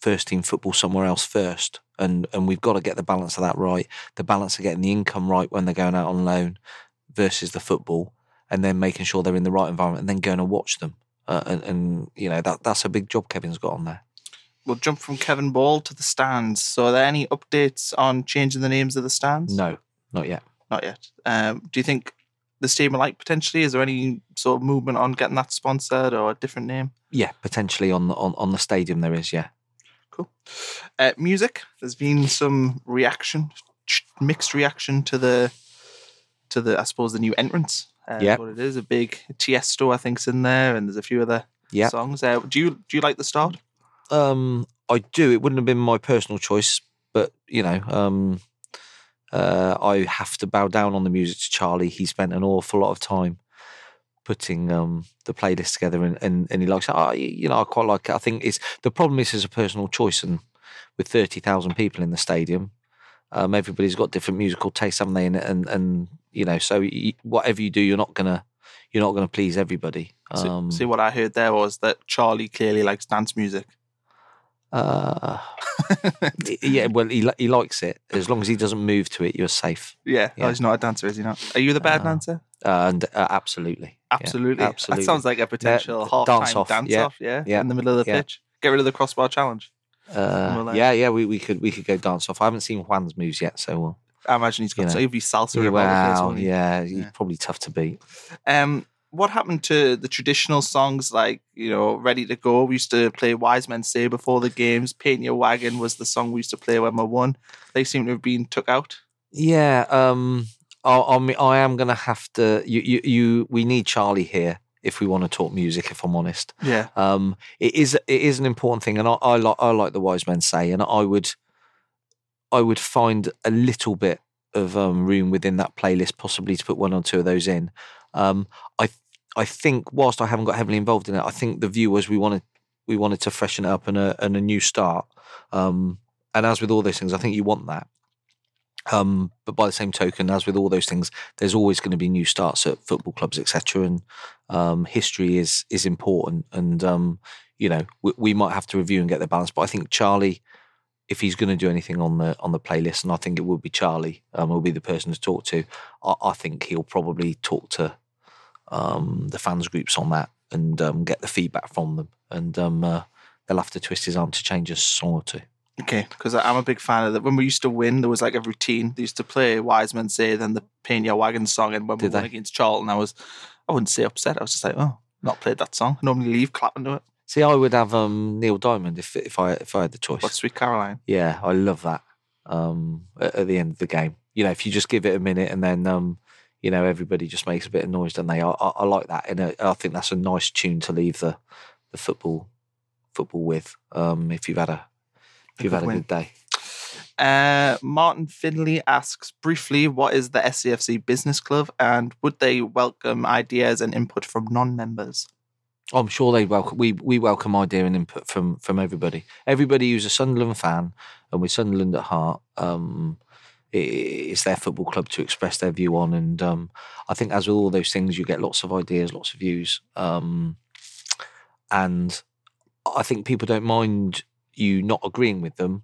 first team football somewhere else first, and and we've got to get the balance of that right. The balance of getting the income right when they're going out on loan versus the football, and then making sure they're in the right environment, and then going to watch them. Uh, and, and you know that that's a big job Kevin's got on there. We'll jump from Kevin Ball to the stands. So, are there any updates on changing the names of the stands? No, not yet. Not yet. Um, do you think the stadium light potentially? Is there any sort of movement on getting that sponsored or a different name? Yeah, potentially on the on, on the stadium there is. Yeah. Cool. Uh, music. There's been some reaction, mixed reaction to the to the I suppose the new entrance. Uh, Yep. What it is a big Tiesto I think's in there, and there's a few other Yep. songs. Uh, do you do you like the start? Um, I do. It wouldn't have been my personal choice, but you know, um, uh, I have to bow down on the music to Charlie. He spent an awful lot of time putting um, the playlist together, and, and, and he likes it. I, you know, I quite like it. I think it's the problem is it's a personal choice, and with thirty thousand people in the stadium, um, everybody's got different musical tastes, haven't they? And and, and you know, so y whatever you do, you're not gonna you're not gonna please everybody. See, Um, see what I heard there was that Charlie clearly likes dance music. Uh, yeah, well, he he likes it as long as he doesn't move to it. You're safe. Yeah, oh, Yeah. he's not a dancer, is he not? Are you the bad Uh, dancer? Uh, and uh, absolutely, Yeah, Absolutely. absolutely. That sounds like a potential half dance off, dance yeah, off, yeah, yeah, in the middle of the pitch. Get rid of the crossbar challenge. Uh, like- yeah, yeah, we, we could we could go dance off. I haven't seen Juan's moves yet, so we'll. I imagine he's got You know. so he'd be salsa Yeah, about the place, wow, he? yeah, he's probably tough to beat. Um, what happened to the traditional songs like you know "Ready to Go"? We used to play "Wise Men Say" before the games. "Paint Your Wagon" was the song we used to play when we won. They seem to have been took out. Yeah, um, I, I am gonna have to. You, you, you. We need Charlie here if we want to talk music. If I'm honest, Yeah, um, it is it is an important thing, and I, I like I like the wise men say, and I would I would find a little bit of um, room within that playlist, possibly to put one or two of those in. Um, I I think whilst I haven't got heavily involved in it, I think the view was we wanted we wanted to freshen it up and a and a new start. Um, and as with all those things, I think you want that. Um, but by the same token, as with all those things, there's always going to be new starts at football clubs, etc. And um, history is is important, and um, you know we, we might have to review and get the balance. But I think Charlie, if he's going to do anything on the on the playlist, and I think it will be Charlie, um, will be the person to talk to. I, I think he'll probably talk to um, the fans groups on that and um, get the feedback from them, and um, uh, they'll have to twist his arm to change a song or two. Okay. Because I'm a big fan of that. When we used to win, there was like a routine. They used to play "Wise Men Say," then the "Paint Your Wagon" song, and when we Did won they? against Charlton, I was I wouldn't say upset. I was just like, oh, not played that song. I normally leave clapping to it. See, I would have um, Neil Diamond if if I if I had the choice. But "Sweet Caroline." Yeah, I love that. Um, at, at the end of the game, you know, if you just give it a minute and then, um, you know, everybody just makes a bit of noise, don't they? I, I, I like that, and I, I think that's a nice tune to leave the the football football with. Um, if you've had a you've had a good day. Uh, Martin Finley asks briefly, what is the SAFC Business Club and would they welcome ideas and input from non-members? I'm sure they welcome. We we welcome idea and input from from everybody. Everybody who's a Sunderland fan and with Sunderland at heart. Um, i- it's their football club to express their view on, and um, I think as with all those things, you get lots of ideas, lots of views, um, and I think people don't mind you not agreeing with them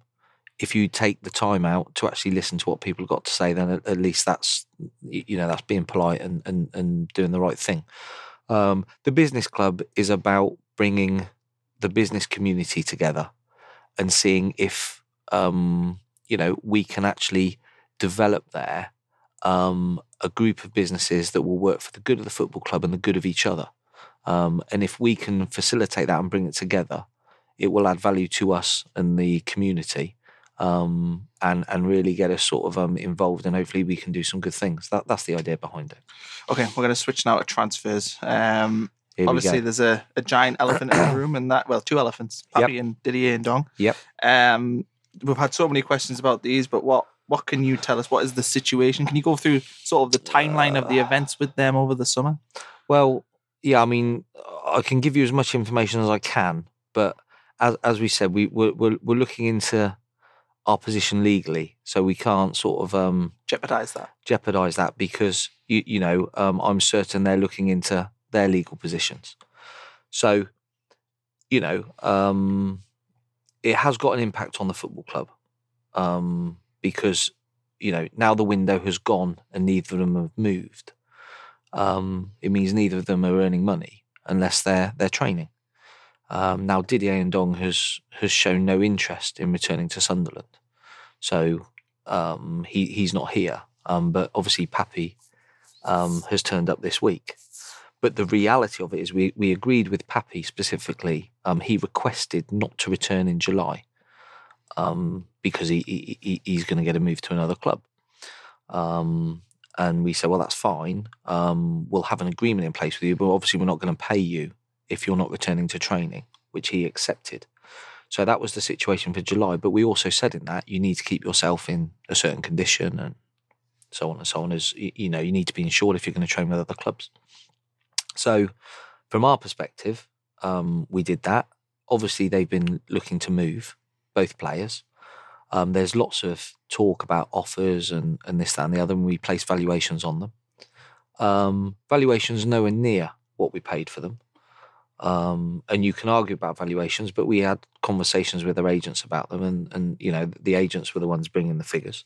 if you take the time out to actually listen to what people have got to say. Then at, at least that's you know that's being polite and and, and doing the right thing. Um, the business club is about bringing the business community together and seeing if um, you know we can actually develop there um, a group of businesses that will work for the good of the football club and the good of each other. Um, and if we can facilitate that and bring it together, it will add value to us and the community. Um, and and really get us sort of um, involved, and hopefully we can do some good things. That that's the idea behind it. Okay, we're going to switch now to transfers. Um, obviously, there's a, a giant elephant in the room, and that well, two elephants, Papy and Didier Ndong. Yep. Um, we've had so many questions about these, but what what can you tell us? What is the situation? Can you go through sort of the timeline of the events with them over the summer? Well, yeah, I mean, I can give you as much information as I can, but as as we said, we we're we're, we're looking into our position legally, so we can't sort of um, Jeopardize that. jeopardize that because you you know um, I'm certain they're looking into their legal positions. So, you know, um, it has got an impact on the football club um, because you know now the window has gone and neither of them have moved. Um, it means neither of them are earning money unless they're they're training. Um, now Didier Ndong has has shown no interest in returning to Sunderland, so um, he he's not here. Um, but obviously Papy um, has turned up this week. But the reality of it is, we we agreed with Papy specifically. Um, he requested not to return in July um, because he, he, he he's going to get a move to another club. And we said, well, that's fine. We'll have an agreement in place with you, but obviously we're not going to pay you if you're not returning to training, which he accepted. So that was the situation for July. But we also said in that you need to keep yourself in a certain condition and so on and so on. As you know, you need to be insured if you're going to train with other clubs. So, from our perspective, um, we did that. Obviously, they've been looking to move both players. Um, there's lots of talk about offers and, and this, that, and the other, and we place valuations on them. Um, valuations nowhere near what we paid for them. Um, and you can argue about valuations, but we had conversations with their agents about them, and, and you know the agents were the ones bringing the figures.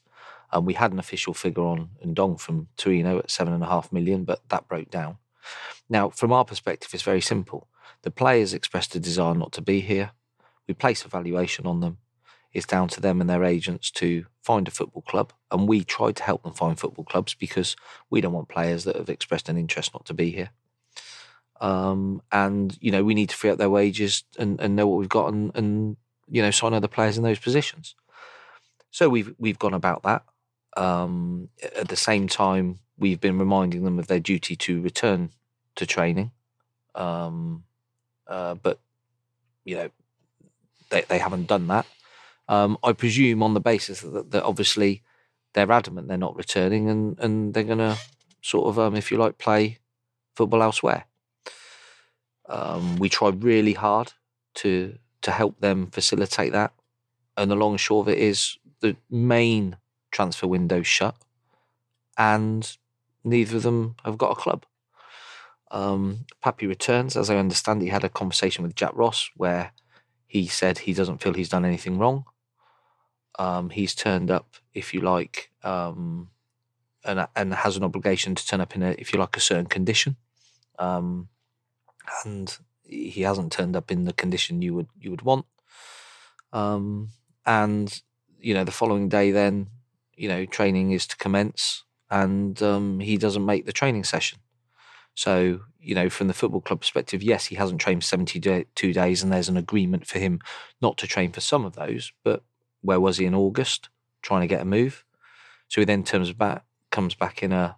Um, we had an official figure on Ndong from Torino at seven and a half million, but that broke down. Now, from our perspective, it's very simple. The players expressed a desire not to be here. We place a valuation on them. It's down to them and their agents to find a football club. And we try to help them find football clubs because we don't want players that have expressed an interest not to be here. Um, and, you know, we need to free up their wages and, and know what we've got and, and, you know, sign other players in those positions. So we've we've gone about that. Um, at the same time, we've been reminding them of their duty to return to training. Um, uh, but you know, they they haven't done that. Um, I presume on the basis that, that, obviously they're adamant they're not returning, and and they're going to sort of, um, if you like, play football elsewhere. Um, we try really hard to to help them facilitate that, and the long and short of it is the main transfer window shut, and neither of them have got a club. Um, Papy returns, as I understand, he had a conversation with Jack Ross where he said he doesn't feel he's done anything wrong. Um, he's turned up, if you like, um, and and has an obligation to turn up in a, if you like, a certain condition. Um, and he hasn't turned up in the condition you would you would want. Um, and you know, the following day, then you know, training is to commence, and um, he doesn't make the training session. So, you know, from the football club perspective, yes, he hasn't trained 72 days and there's an agreement for him not to train for some of those. But where was he in August trying to get a move? So he then turns back, comes back in a,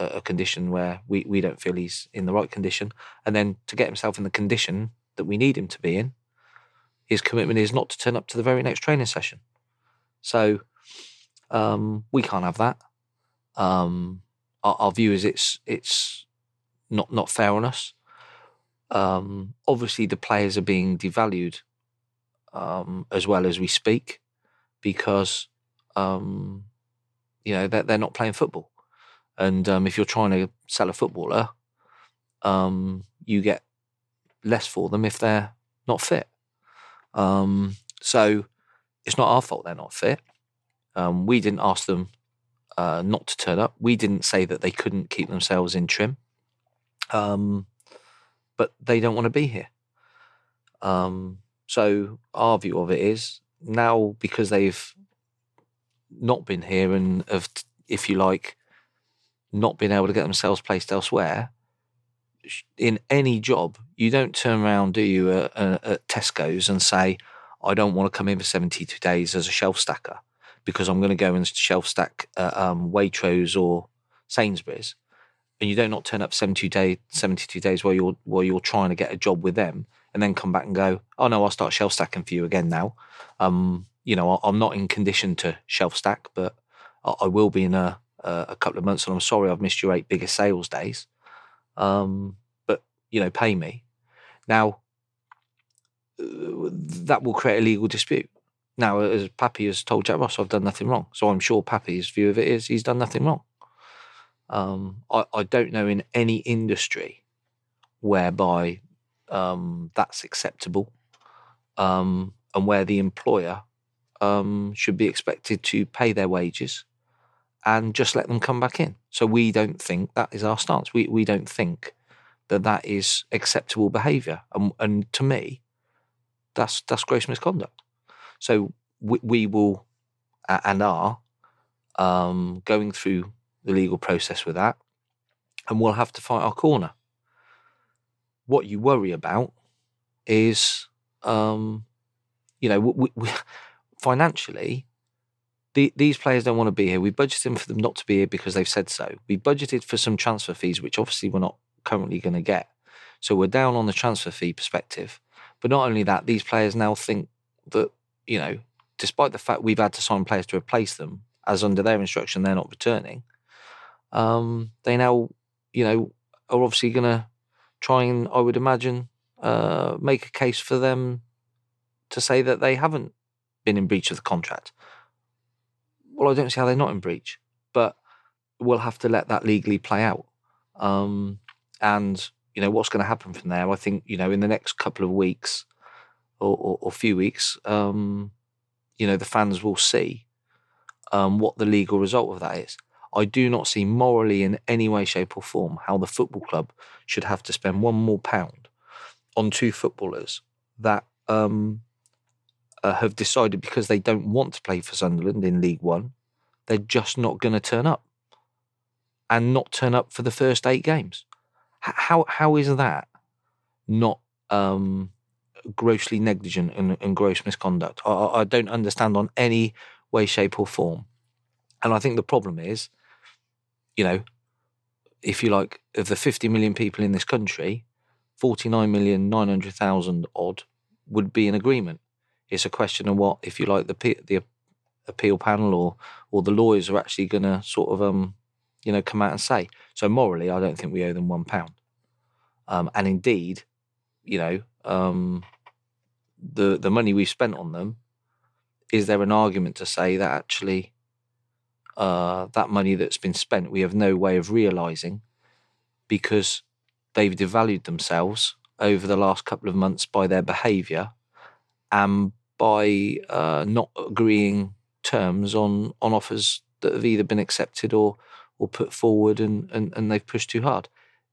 a condition where we, we don't feel he's in the right condition. And then to get himself in the condition that we need him to be in, his commitment is not to turn up to the very next training session. So um, we can't have that. Um, our, our, view is it's it's not not fair on us. Um, obviously, the players are being devalued um, as well as we speak because um, you know they're, they're not playing football, and um, if you're trying to sell a footballer, um, you get less for them if they're not fit. Um, so it's not our fault they're not fit. we didn't ask them uh, not to turn up. We didn't say that they couldn't keep themselves in trim um, but they don't want to be here. Um, so our view of it is now because they've not been here and have, if you like, not being able to get themselves placed elsewhere. In any job, you don't turn around, do you, at, at Tesco's and say, "I don't want to come in for seventy-two days as a shelf stacker because I'm going to go and shelf stack at um, Waitrose or Sainsbury's." and you don't not turn up 72 day 72 days while you're while you're trying to get a job with them and then come back and go oh no i'll start shelf stacking for you again now um you know i'm not in condition to shelf stack but i will be in a a couple of months and i'm sorry i've missed your eight biggest sales days. Um but you know pay me. Now uh, that will create a legal dispute. Now as papy has told jack ross i've done nothing wrong. So i'm sure papy's view of it is he's done nothing wrong. Um, I, I, don't know in any industry whereby um, that's acceptable um, and where the employer um, should be expected to pay their wages and just let them come back in. So we don't think that is our stance. We, we don't think that that is acceptable behaviour. And, and to me, that's, that's gross misconduct. So we, we will and are um, going through the legal process with that, and we'll have to fight our corner. What you worry about is, um, you know, we, we, financially, the, these players don't want to be here. We budgeted for them not to be here because they've said so. We budgeted for some transfer fees, which obviously we're not currently going to get. So we're down on the transfer fee perspective. But not only that, these players now think that, you know, despite the fact we've had to sign players to replace them, as under their instruction, they're not returning, um, they now, you know, are obviously going to try and, I would imagine, uh, make a case for them to say that they haven't been in breach of the contract. Well, I don't see how they're not in breach, but we'll have to let that legally play out. Um, and you know what's going to happen from there. I think you know in the next couple of weeks or, or, or few weeks, um, you know the fans will see um, what the legal result of that is. I do not see morally in any way, shape, or form how the football club should have to spend one more pound on two footballers that um, uh, have decided because they don't want to play for Sunderland in League One, they're just not going to turn up and not turn up for the first eight games. How how is that not um, grossly negligent and, and gross misconduct? I, I don't understand on any way, shape, or form. And I think the problem is, you know, if you like, of the 50 million people in this country, 49 million 900,000 odd would be in agreement. It's a question of what, if you like, the the appeal panel or or the lawyers are actually going to sort of um you know come out and say. So morally, I don't think we owe them one pound. Um, and indeed, you know, um, the the money we've spent on them, is there an argument to say that actually uh, that money that's been spent we have no way of realizing because they've devalued themselves over the last couple of months by their behavior and by uh, not agreeing terms on on offers that have either been accepted or or put forward and, and, and they've pushed too hard.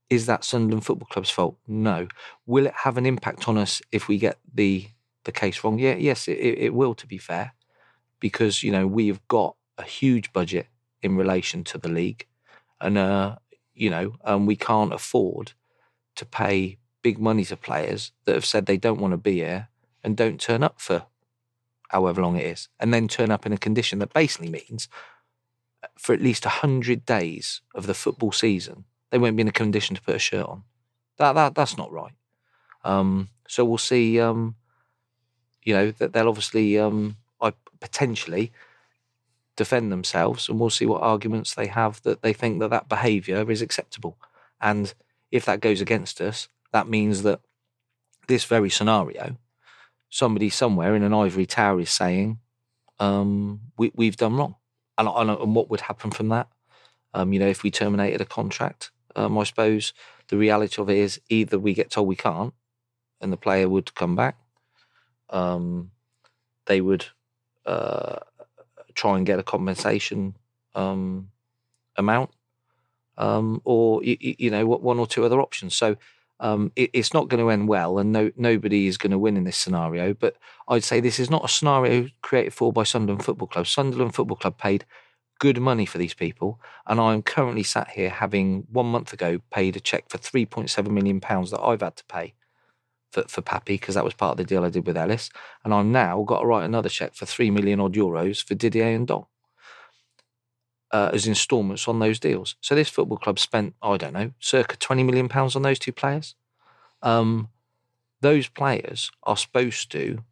Is that Sunderland Football Club's fault? No. Will it have an impact on us if we get the the case wrong? Yeah, yes, it, it will. To be fair, because you know we've got a huge budget in relation to the league, and uh, you know, um, we can't afford to pay big money to players that have said they don't want to be here and don't turn up for however long it is, and then turn up in a condition that basically means uh, for at least 100 days of the football season, they won't be in a condition to put a shirt on. That, that That's not right. Um, so we'll see, um, you know, that they'll obviously um, potentially defend themselves and we'll see what arguments they have that they think that that behaviour is acceptable. And if that goes against us, that means that this very scenario somebody somewhere in an ivory tower is saying, um, we, we've done wrong. And, and, what would happen from that? Um, you know, if we terminated a contract, um, I suppose the reality of it is either we get told we can't and the player would come back, um, they would uh, try and get a compensation um, amount, um, or, you, you know, one or two other options. So um, it, it's not going to end well, and no, nobody is going to win in this scenario. But I'd say this is not a scenario created for by Sunderland Football Club. Sunderland Football Club paid good money for these people, and I am currently sat here having one month ago paid a cheque for three point seven million pounds that I've had to pay for for Papy because that was part of the deal I did with Ellis, and I've now got to write another cheque for three million odd euros for Didier and Ndong uh, as instalments on those deals. So this football club spent, I don't know, circa twenty million pounds on those two players. Um, those players are supposed to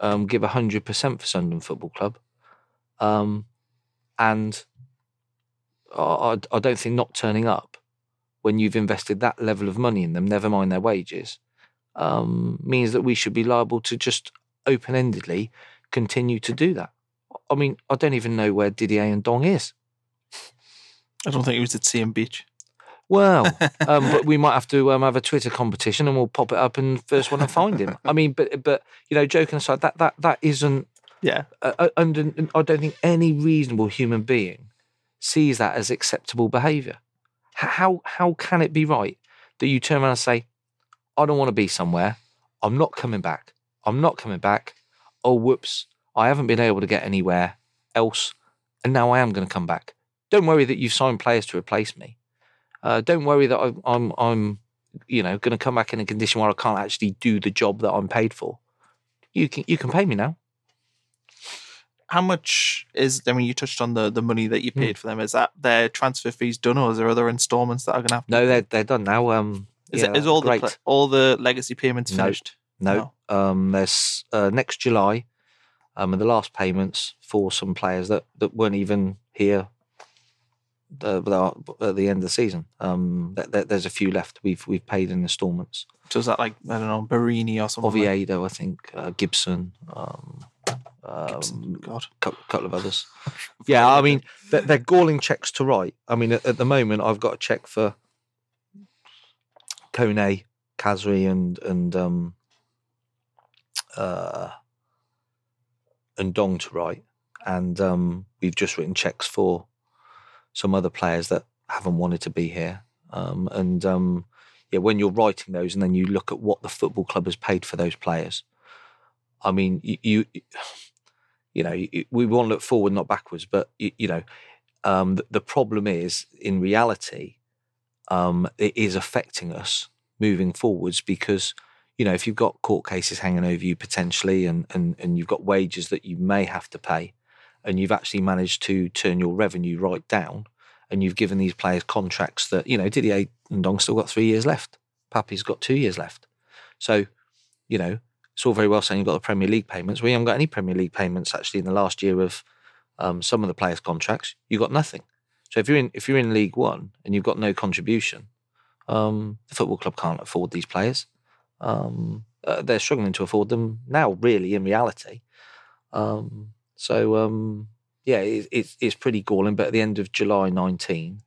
um, give hundred percent for Sunderland Football Club, um, and I, I don't think not turning up when you've invested that level of money in them, never mind their wages, um, means that we should be liable to just open endedly continue to do that. I mean, I don't even know where Didier Ndong is. I don't think he was at Seaham Beach. Well, um, but we might have to um, have a Twitter competition, and we'll pop it up and first one to find him. I mean, but but you know, joking aside, that that that isn't. Yeah. Uh, under, I don't think any reasonable human being sees that as acceptable behaviour. How how can it be right that you turn around and say, "I don't want to be somewhere. I'm not coming back. I'm not coming back." Oh, whoops! I haven't been able to get anywhere else, and now I am going to come back. Don't worry that you've signed players to replace me. Uh, don't worry that I, I'm, I'm, you know, going to come back in a condition where I can't actually do the job that I'm paid for. You can, you can pay me now. How much is? I mean, you touched on the the money that you hmm. paid mm. for them. Is that their transfer fees done, or is there other instalments that are going to happen? No, they're they're done now. Um, is, yeah, it, is all great. the all the legacy payments finished? No, no. Um, there's uh, next July um, and the last payments for some players that, that weren't even here uh, at the end of the season. Um, there's a few left. We've we've paid in instalments. So is that like I don't know Borini or something? Oviedo, like? I think uh, Gibson. Um, um, God, couple, couple of others. yeah, I mean they're, they're, galling checks to write. I mean at, at, the moment I've got a check for Kone, Khazri, and and um, uh, Ndong to write, and um, we've just written checks for some other players that haven't wanted to be here. Um, and um, yeah, when you're writing those, and then you look at what the football club has paid for those players, I mean, you, you, you know, we want to look forward, not backwards. But you, you know, um, the, the, problem is, in reality, um, it is affecting us moving forwards because you know if you've got court cases hanging over you potentially, and and and you've got wages that you may have to pay, and you've actually managed to turn your revenue right down, and you've given these players contracts that you know Didier Ndong still got three years left, Papy's got two years left, so you know it's all very well saying you've got the Premier League payments. We haven't got any Premier League payments actually in the last year of um, some of the players' contracts. You've got nothing. So if you're in if you're in League One and you've got no contribution, um, the football club can't afford these players. Um, uh, they're struggling to afford them now, really, in reality. Um, so um, yeah, it, it's it's pretty galling. But at the end of July 19,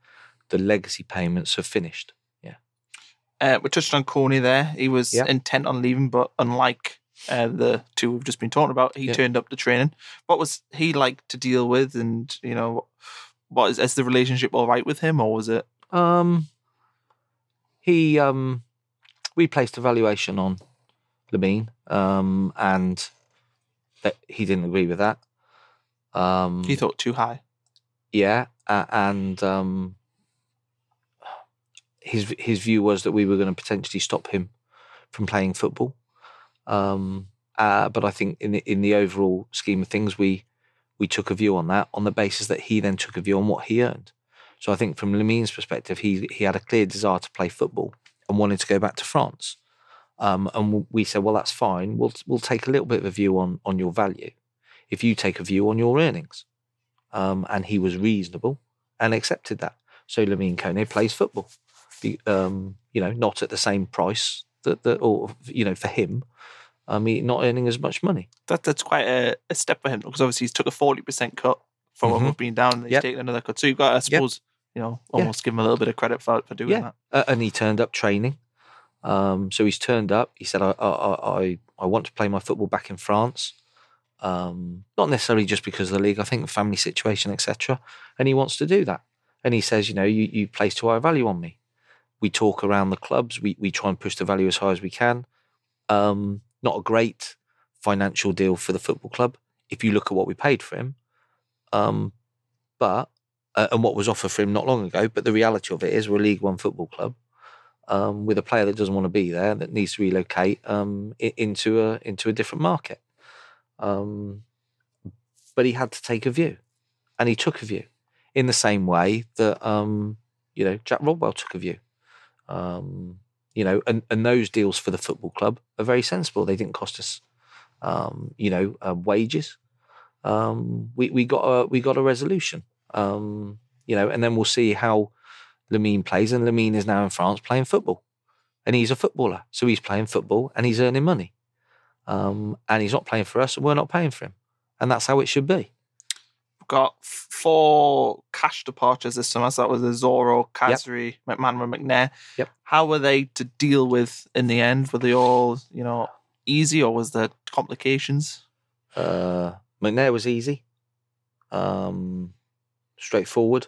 the legacy payments have finished. Yeah. Uh, we touched on Kone there. He was yeah. intent on leaving, but unlike uh, the two we've just been talking about, he yeah. turned up to training. What was he like to deal with? And you know, what is, is the relationship all right with him, or was it? Um, he um, we placed a valuation on Lamine, um, and that he didn't agree with that. Um, he thought too high. Yeah, uh, and um, his his view was that we were going to potentially stop him from playing football. Um, uh, but I think in the, in the overall scheme of things, we we took a view on that on the basis that he then took a view on what he earned. So I think from Lamine's perspective, he he had a clear desire to play football and wanted to go back to France. Um, and we said, well, that's fine. We'll we'll take a little bit of a view on on your value, if you take a view on your earnings. Um, and he was reasonable and accepted that. So Lamine Kone plays football, um, you know, not at the same price that, that or you know, for him, I mean, not earning as much money. That that's quite a, a step for him because obviously he's took a forty percent cut from mm-hmm. what we've been down, and he's yep. taken another cut. So you've got, I suppose, yep. You know, almost yeah. give him a little bit of credit for for doing yeah. that. Uh, and he turned up training. Um, so he's turned up. He said, I, I, I, I want to play my football back in France. Um, not necessarily just because of the league. I think the family situation, etc. And he wants to do that. And he says, you know, you, you place too high a value on me. We talk around the clubs. We we try and push the value as high as we can. Um, not a great financial deal for the football club if you look at what we paid for him. Um, but uh, and what was offered for him not long ago. But the reality of it is, we're a League One football club um, with a player that doesn't want to be there, that needs to relocate um, into a into a different market. Um, but he had to take a view, and he took a view in the same way that um, you know Jack Rodwell took a view. Um, you know, and, and those deals for the football club are very sensible. They didn't cost us, um, you know, uh, wages. We we got a we got a resolution, um, you know, and then we'll see how Lamine plays. And Lamine is now in France playing football, and he's a footballer, so he's playing football and he's earning money, um, and he's not playing for us, and we're not paying for him, and that's how it should be We've got four cash departures this summer. So that was Asoro, Khazri, yep. McManaman, McNair. Yep. How were they to deal with in the end? Were they all, you know, easy or was there complications? Uh, McNair was easy, um, straightforward.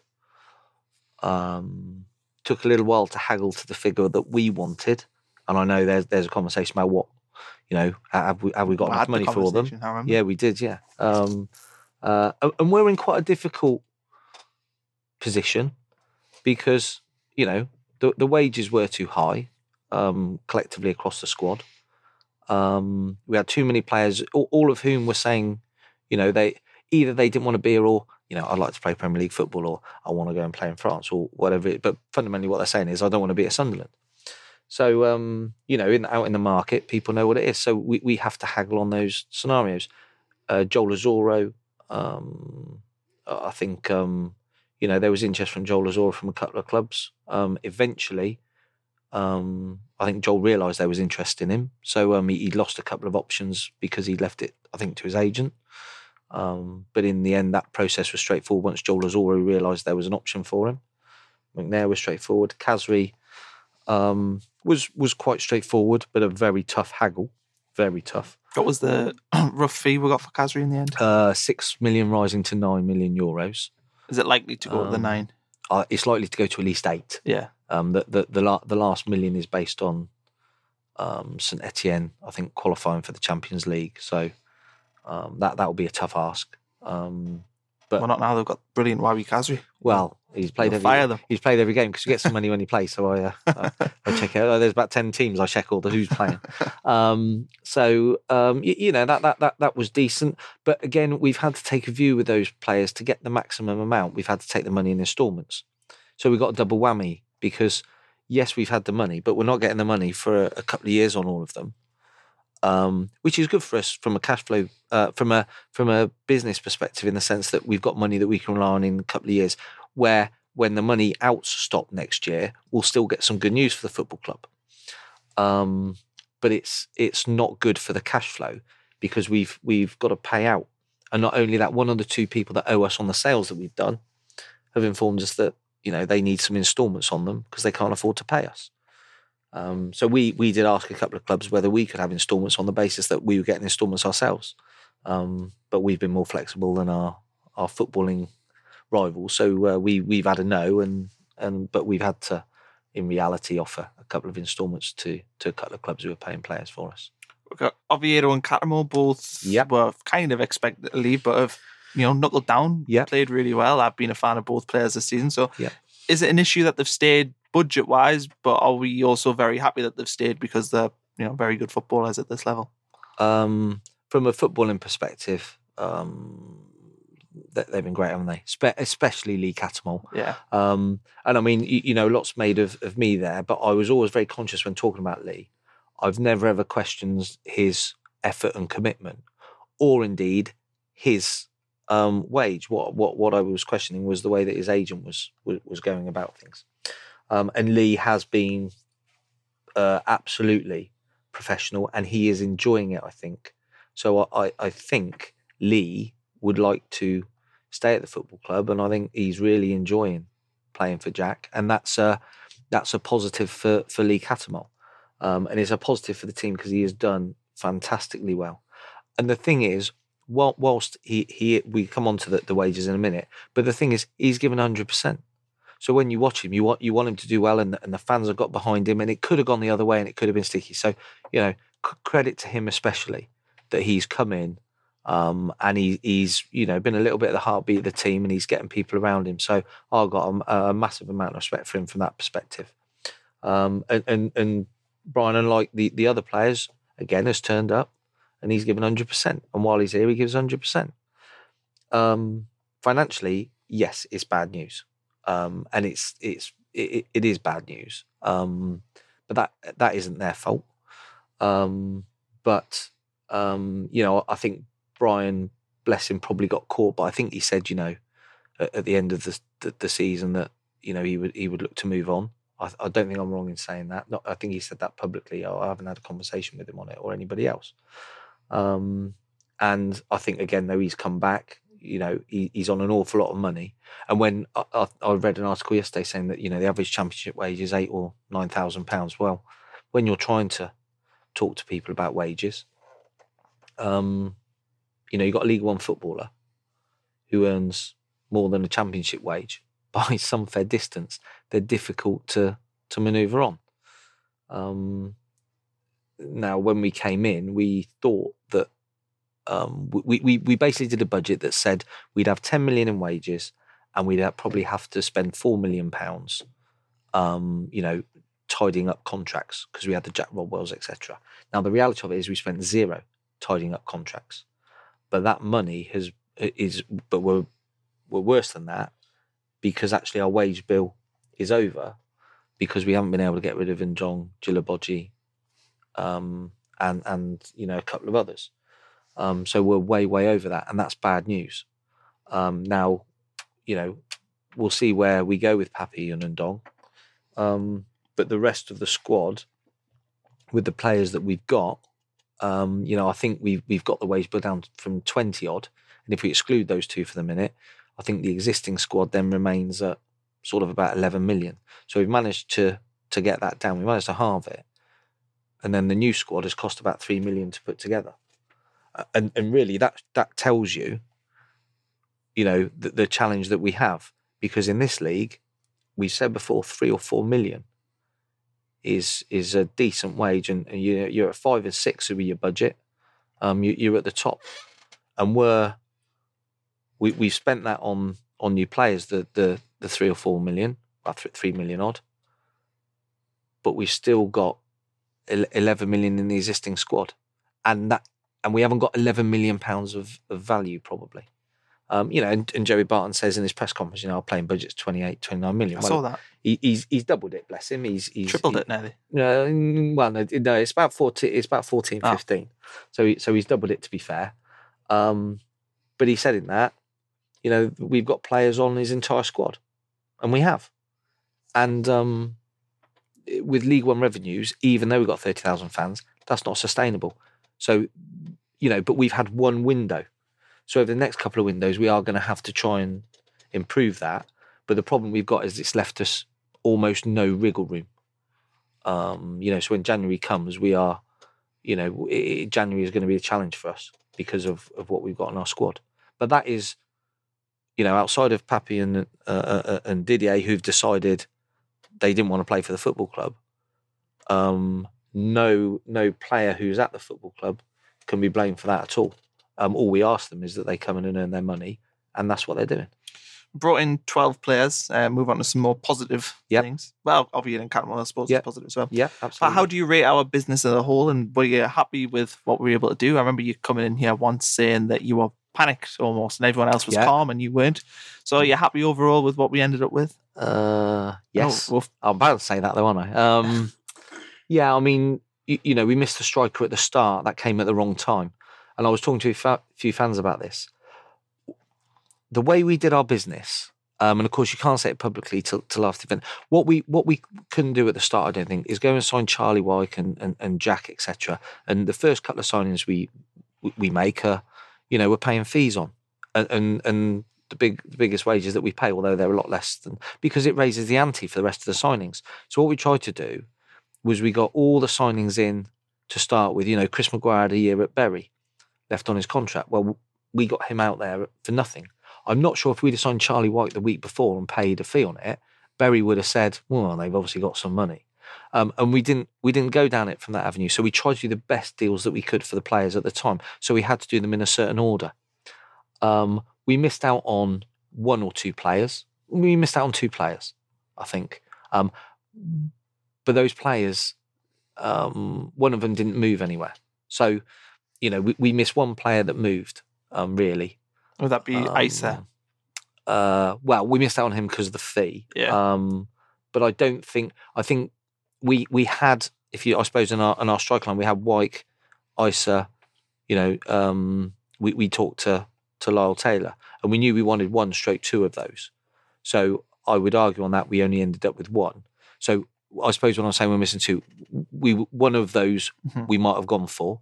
Um, took a little while to haggle to the figure that we wanted, and I know there's there's a conversation about what you know have we have we got enough money the for them? Yeah, we did. Yeah. Um, uh, and we're in quite a difficult position because, you know, the, the wages were too high um, collectively across the squad. Um, we had too many players, all, all, of whom were saying, you know, they either they didn't want to be here or, you know, I'd like to play Premier League football or I want to go and play in France or whatever. It, but fundamentally, what they're saying is, I don't want to be at Sunderland. So, um, you know, in, out in the market, people know what it is. So we, we have to haggle on those scenarios. Uh, Joel Asoro um, I think um, you know there was interest from Joel Asoro from a couple of clubs. Um, eventually, um, I think Joel realised there was interest in him, so um, he, he, lost a couple of options because he left it, I think, to his agent. Um, but in the end, that process was straightforward. Once Joel Asoro realised there was an option for him, McNair was straightforward. Khazri was was quite straightforward, but a very tough haggle very tough. What was the rough fee we got for Khazri in the end? Uh, six million rising to nine million euros. Is it likely to go to the Um, nine? Uh, it's likely to go to at least eight. Yeah. Um, the the the, la- the last million is based on um, Saint Etienne, I think, qualifying for the Champions League. So um, that that will be a tough ask. Um, but Well, not now. They've got brilliant Wahbi Khazri. well, he's played They'll every fire them. he's played every game because you get some money when you play. So I, uh, I, I check out. There's about ten teams. I check all the who's playing. Um, so um, you, you know that that that that was decent. But again, we've had to take a view with those players to get the maximum amount. We've had to take the money in instalments. So we got a double whammy because yes, we've had the money, but we're not getting the money for a, a couple of years on all of them. Um, which is good for us from a cash flow, uh, from a from a business perspective, in the sense that we've got money that we can rely on in a couple of years. Where when the money outs stop next year, we'll still get some good news for the football club. Um, but it's it's not good for the cash flow because we've we've got to pay out, and not only that, one of the two people that owe us on the sales that we've done have informed us that you know they need some instalments on them because they can't afford to pay us. Um, so we we did ask a couple of clubs whether we could have instalments on the basis that we were getting instalments ourselves, um, but we've been more flexible than our our footballing rivals. So uh, we we've had a no, and and but we've had to, in reality, offer a couple of instalments to to a couple of clubs who are paying players for us. We've got Oviedo and Cattermole both Yep. were kind of expected to leave, but have you know knuckled down. Yep. played really well. I've been a fan of both players this season. So, Yep. is it an issue that they've stayed budget wise? But are we also very happy that they've stayed because they're you know very good footballers at this level? Um, from a footballing perspective, um, they, they've been great, haven't they? Spe- especially Lee Cattermole. Yeah, Um, and I mean, you, you know, lots made of, of me there, but I was always very conscious when talking about Lee. I've never ever questioned his effort and commitment, or indeed his um, wage. What what what I was questioning was the way that his agent was was, was going about things. Um, and Lee has been uh, absolutely professional, and he is enjoying it. I think so. I I, think Lee would like to stay at the football club, and I think he's really enjoying playing for Jack, and that's a that's a positive for for Lee Cattermole. um, and it's a positive for the team because he has done fantastically well. And the thing is, whilst he he we come on to the, the wages in a minute, but the thing is, he's given hundred percent. So when you watch him, you want you want him to do well, and the, and the fans have got behind him, and it could have gone the other way, and it could have been sticky. So you know, credit to him especially that he's come in um, and he, he's you know been a little bit of the heartbeat of the team, and he's getting people around him. So I've got a, a massive amount of respect for him from that perspective. Um, and, and and Brian, unlike the the other players, again has turned up, and he's given hundred percent. And while he's here, he gives hundred percent. Um, financially, yes, it's bad news, um, and it's it's it, it is bad news. Um, but that that isn't their fault. Um, but um, you know, I think Brian, bless him, probably got caught. But I think he said, you know, at, at the end of the, the the season that you know he would he would look to move on. I, I don't think I'm wrong in saying that. Not, I think he said that publicly. I, I haven't had a conversation with him on it or anybody else. Um, and I think again, though, he's come back. You know, he, he's on an awful lot of money. And when I, I, I read an article yesterday saying that you know the average championship wage is eight or nine thousand pounds. Well, when you're trying to talk to people about wages, um, you know, you've got a League One footballer who earns more than a championship wage by some fair distance. They're difficult to to manoeuvre on. Um, now, when we came in, we thought that um, we, we we basically did a budget that said we'd have 10 million in wages and we'd have, probably have to spend 4 million pounds um, you know tidying up contracts because we had the Jack Rodwells etc now the reality of it is we spent zero tidying up contracts but that money has is but we're we're worse than that because actually our wage bill is over because we haven't been able to get rid of Ndong, Djilobodji, um, and and you know a couple of others. Um, so we're way way over that, and that's bad news. Um, now, you know, we'll see where we go with Papy and Ndong, um, but the rest of the squad, with the players that we've got, um, you know, I think we've we've got the wage bill down from twenty odd, and if we exclude those two for the minute, I think the existing squad then remains at sort of about eleven million. So we've managed to to get that down. We managed to halve it. and then the new squad has cost about three million to put together. And and really, that that tells you, you know, the, the challenge that we have. Because in this league, we said before three or four million is is a decent wage, and, and you you're at five or six of your budget. Um, you, you're at the top, and we're we we've spent that on on new players, the the the three or four million, well, three million odd, but we've still got eleven million in the existing squad, and that and we haven't got eleven million pounds of, of value probably. Um, you know, and, and Joey Barton says in his press conference, you know, our playing budget's 28, 29 million. I Well, saw that. He, he's he's doubled it, bless him. He's he's Tripled he- it nearly. no, mm, well, no, no, it's about 14, it's about 14, Ah. 15. So, he- so he's doubled it to be fair. Um, but he said in that, you know, we've got players on his entire squad, and we have. And um, with League One revenues, even though we've got 30,000 fans, that's not sustainable. So, you know, but we've had one window. So over the next couple of windows, we are going to have to try and improve that. But the problem we've got is it's left us almost no wriggle room. Um, you know, so when January comes, we are, you know, i i January is going to be a challenge for us because of, of what we've got in our squad. But that is, you know, outside of Papy and uh, uh, and Didier, who've decided they didn't want to play for the football club. Um, no, no player who's at the football club can be blamed for that at all. Um, all we ask them is that they come in and earn their money, and that's what they're doing. Brought in 12 players. Uh, move on to some more positive Yep. things. Well, obviously, in Cattermole, I suppose, Yep. positive as well. Yeah, absolutely. But how do you rate our business as a whole? And were you happy with what we were able to do? I remember you coming in here once saying that you were panicked almost, and everyone else was Yeah. calm, and you weren't. So, are you happy overall with what we ended up with? Uh, yes. Oh, well, I'm about to say that though, aren't I? Um, yeah, I mean, you, you know, we missed the striker at the start that came at the wrong time, and I was talking to a fa- few fans about this. The way we did our business, um, and of course, you can't say it publicly till, till after the event. What we what we couldn't do at the start, I don't think, is go and sign Charlie Wyke and, and, and Jack, etc. And the first couple of signings we we- make are, you know, we're paying fees on, and and, and the big the biggest wages that we pay, although they're a lot less than because it raises the ante for the rest of the signings. So what we tried to do was we got all the signings in to start with. You know, Chris Maguire had a year at Bury, left on his contract. Well, we got him out there for nothing. I'm not sure if we'd have signed Charlie Wyke the week before and paid a fee on it, Bury would have said, "Well, they've obviously got some money." Um, and we didn't we didn't go down it from that avenue. So we tried to do the best deals that we could for the players at the time. So we had to do them in a certain order. Um, we missed out on one or two players. We missed out on two players, I think. Um, but those players, um, one of them didn't move anywhere. So, you know, we, we missed one player that moved. Um, really, would that be Isa? um, Uh, well, we missed out on him because of the fee. Yeah. Um, but I don't think. I think we we had, if you, I suppose, in our in our strike line, we had Wyke, Isa. You know, um, we we talked to to Lyle Taylor, and we knew we wanted one straight two of those. So I would argue on that we only ended up with one. So I suppose when I'm saying we're missing two, we one of those Mhm. we might have gone for.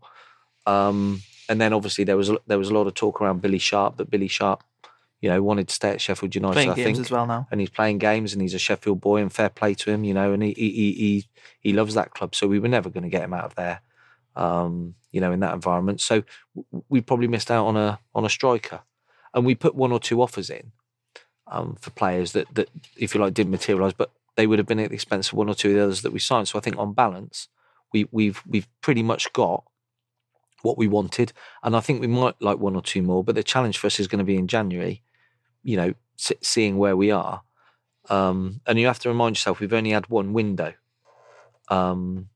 Um, and then obviously there was a- there was a lot of talk around Billy Sharp that Billy Sharp, you know, wanted to stay at Sheffield United. Playing I games think as well now. and he's playing games and he's a Sheffield boy and fair play to him, you know, and he he he he, he loves that club. So we were never going to get him out of there, um, you know, in that environment. So we probably missed out on a on a striker, and we put one or two offers in um, for players that that if you like didn't materialise, but they would have been at the expense of one or two of the others that we signed. So I think on balance, we we've we've pretty much got what we wanted, and I think we might like one or two more. But the challenge for us is going to be in January, you know, se- seeing where we are. Um, and you have to remind yourself we've only had one window, um,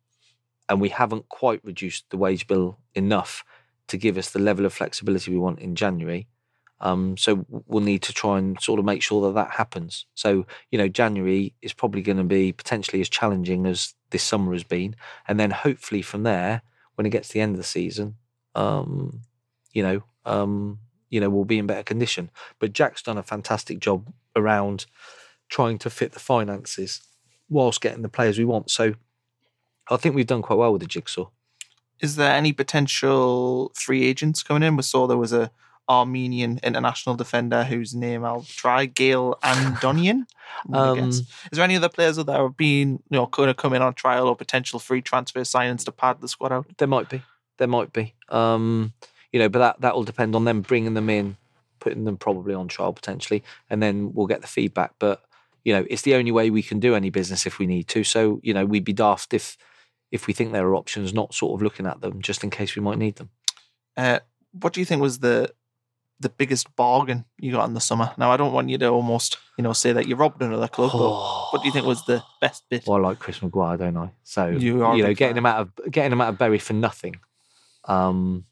and we haven't quite reduced the wage bill enough to give us the level of flexibility we want in January. Um, so we'll need to try and sort of make sure that that happens. So you know, January is probably going to be potentially as challenging as this summer has been, and then hopefully from there, when it gets to the end of the season, um, you know, um, you know, we'll be in better condition. But Jack's done a fantastic job around trying to fit the finances whilst getting the players we want. So I think we've done quite well with the jigsaw. Is there any potential free agents coming in? We saw there was a Armenian international defender whose name I'll try, Gael Andonian. Um. Is there any other players that have been, you know, going to come in on trial or potential free transfer signings to pad the squad out? There might be. There might be. Um, you know, but that that will depend on them bringing them in, putting them probably on trial potentially, and then we'll get the feedback. But you know, it's the only way we can do any business if we need to. So you know, we'd be daft if if we think there are options, not sort of looking at them just in case we might need them. Uh, what do you think was the the biggest bargain you got in the summer? Now, I don't want you to almost, you know, say that you robbed another club, but what do you think was the best bit? Well, I like Chris Maguire, don't I? So You are you know, getting fan. him out of getting him out of Bury for nothing, um,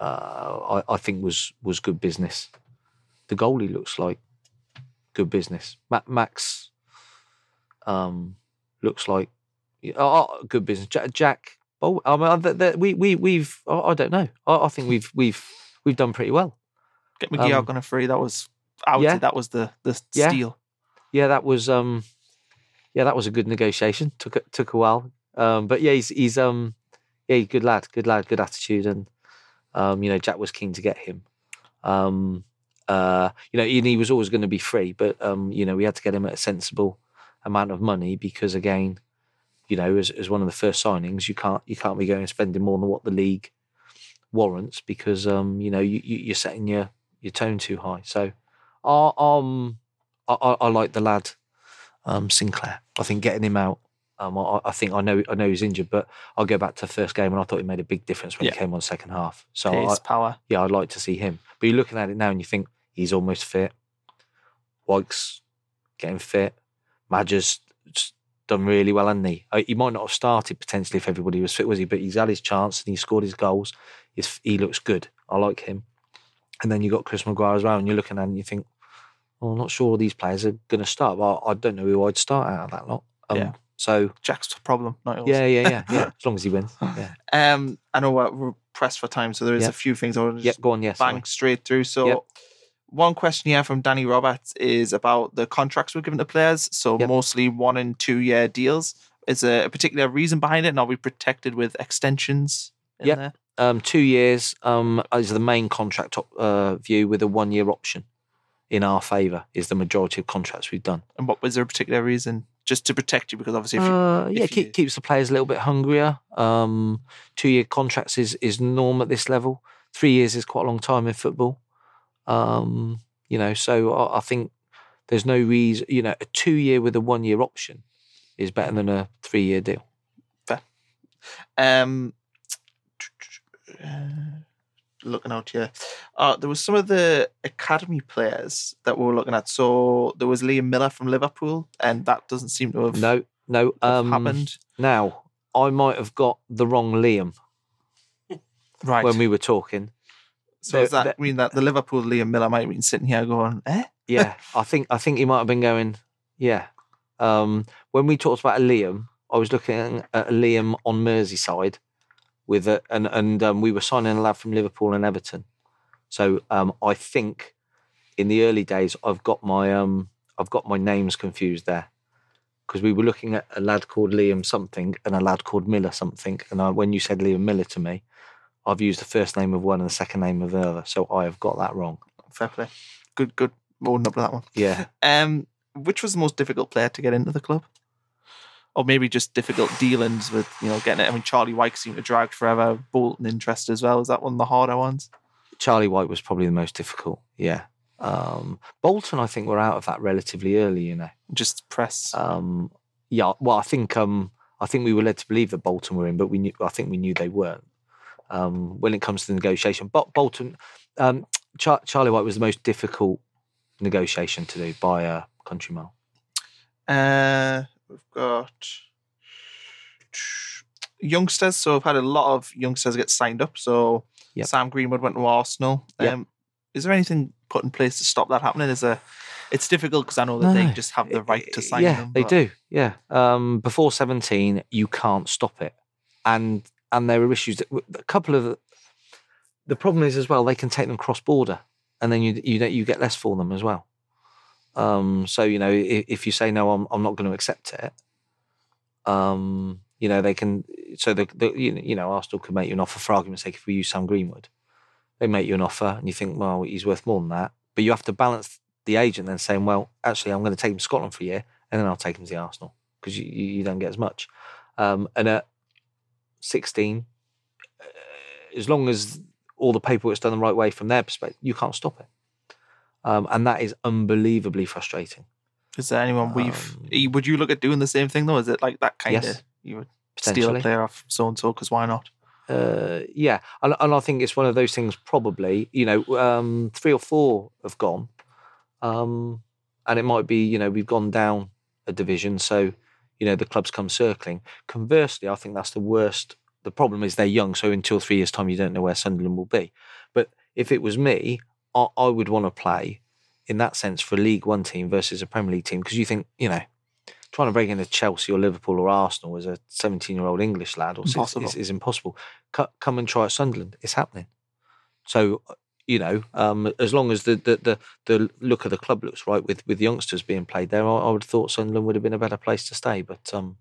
uh, I, I think was was good business. The goalie looks like good business. Ma- Max um, looks like oh, good business. Jack, Jack oh, I mean, we we we've I, I don't know. I, I think we've we've we've done pretty well. Get McGee um, on a free. That was, I would yeah. say that was the the Yeah. steal. yeah, that was um, yeah, that was a good negotiation. Took a, took a while, um, but yeah, he's he's um, yeah, good lad, good lad, good attitude, and um, you know, Jack was keen to get him. Um, uh, you know, and he was always going to be free, but um, you know, we had to get him at a sensible amount of money because again, you know, as as one of the first signings, you can't you can't be going and spending more than what the league warrants because um, you know, you, you you're setting your your tone too high. So, uh, um, I, I, I like the lad, um, Sinclair. I think getting him out. Um, I, I think I know I know he's injured, but I'll go back to the first game and I thought he made a big difference when Yeah. he came on second half. So I, Pace, power. yeah, I'd like to see him. But you're looking at it now and you think he's almost fit. Wykes getting fit. Maja's done really well, hasn't he? Uh, He might not have started potentially if everybody was fit, was he? But he's had his chance and he scored his goals. He's, he looks good. I like him. And then you got Chris Maguire as well, and you're looking at it and you think, well, I'm not sure these players are going to start. Well, I don't know who I'd start out of that lot. Um, Yeah. So Jack's problem, not yours. yeah, yeah, yeah, yeah. As long as he wins. Yeah. Um, I know we're, we're pressed for time, so there is Yeah. a few things I want to Yeah. just Go on. Yes. bang straight through. So, Yep. one question here from Danny Roberts is about the contracts we're giving to players. So, Yep. mostly one and two year deals. Is there a particular reason behind it? And are we protected with extensions? In Yep. there? Um, two years um, is the main contract op- uh, view with a one year option in our favour is the majority of contracts we've done. And what was there a particular reason? Just to protect you, because obviously, if you, Uh, yeah, if you- keep, keeps the players a little bit hungrier. Um, two year contracts is, is norm at this level. Three years is quite a long time in football. Um, you know, so I, I think there's no reason, you know, a two year with a one year option is better than a three year deal. Fair. Um, looking out here, uh, there was some of the academy players that we were looking at. So there was Liam Miller from Liverpool, and that doesn't seem to have, No, no. have Um, happened. Now, I might have got the wrong Liam Right. when we were talking. so does that the- mean that the Liverpool Liam Miller might have been sitting here going, eh? Yeah, I think I think he might have been going. Yeah, um, when we talked about a Liam, I was looking at a Liam on Merseyside with a, and and um, we were signing a lad from Liverpool and Everton. So um, I think in the early days, I've got my um, I've got my names confused there because we were looking at a lad called Liam something and a lad called Miller something. And I, when you said Liam Miller to me, I've used the first name of one and the second name of the other. So I have got that wrong. Fair play. Good, good. Owning up to that one. Yeah. Um, which was the most difficult player to get into the club? Or maybe just difficult dealings with, you know, getting it. I mean, Charlie Wyke seemed to drag forever. Bolton interest as well. Is that one of the harder ones? Charlie Wyke was probably the most difficult. Yeah. Um, Bolton, I think, were out of that relatively early. You know. Just press. Um, yeah. Well, I think um, I think we were led to believe that Bolton were in, but we knew. I think we knew they weren't. Um, when it comes to the negotiation, but Bolton, um, Char- Charlie Wyke was the most difficult negotiation to do by a country mile. Uh, we've got youngsters. So I've had a lot of youngsters get signed up. So Yep. Sam Greenwood went to Arsenal. Yep. Um, is there anything put in place to stop that happening? Is there? It's difficult because I know that they just have the right to sign yeah, them. they do. Yeah. Um, before seventeen, you can't stop it, and and there are issues. That, a couple of the, the problem is as well. They can take them cross border, and then you you you get less for them as well. Um, so you know, if, if you say no, I'm I'm not going to accept it. Um, you know, they can. So the, the you know- Arsenal could make you an offer for argument's sake if we use Sam Greenwood. They make you an offer, and you think, well, he's worth more than that. But you have to balance the agent then saying, well, actually, I'm going to take him to Scotland for a year, and then I'll take him to the Arsenal because you, you, you don't get as much. Um, and at 16, uh, as long as all the paperwork's done the right way from their perspective, you can't stop it. Um, and that is unbelievably frustrating. Is there anyone we've? Um, would you look at doing the same thing though? Is it like that kind Yes. of you would steal a player off so and so? Because why not? Uh, yeah, and, and I think it's one of those things. Probably, you know, um, three or four have gone, um, and it might be, you know, we've gone down a division, so you know the clubs come circling. Conversely, I think that's the worst. The problem is they're young, so in two or three years' time, you don't know where Sunderland will be. But if it was me, I, I would want to play in that sense for a League One team versus a Premier League team because you think, you know, trying to break into Chelsea or Liverpool or Arsenal as a 17 year old English lad or six- Impossible. is, is impossible. Co- come and try at Sunderland. It's happening. So, uh, you know, um, as long as the, the, the, the look of the club looks right with, with youngsters being played there, I, I would have thought Sunderland would have been a better place to stay. But um,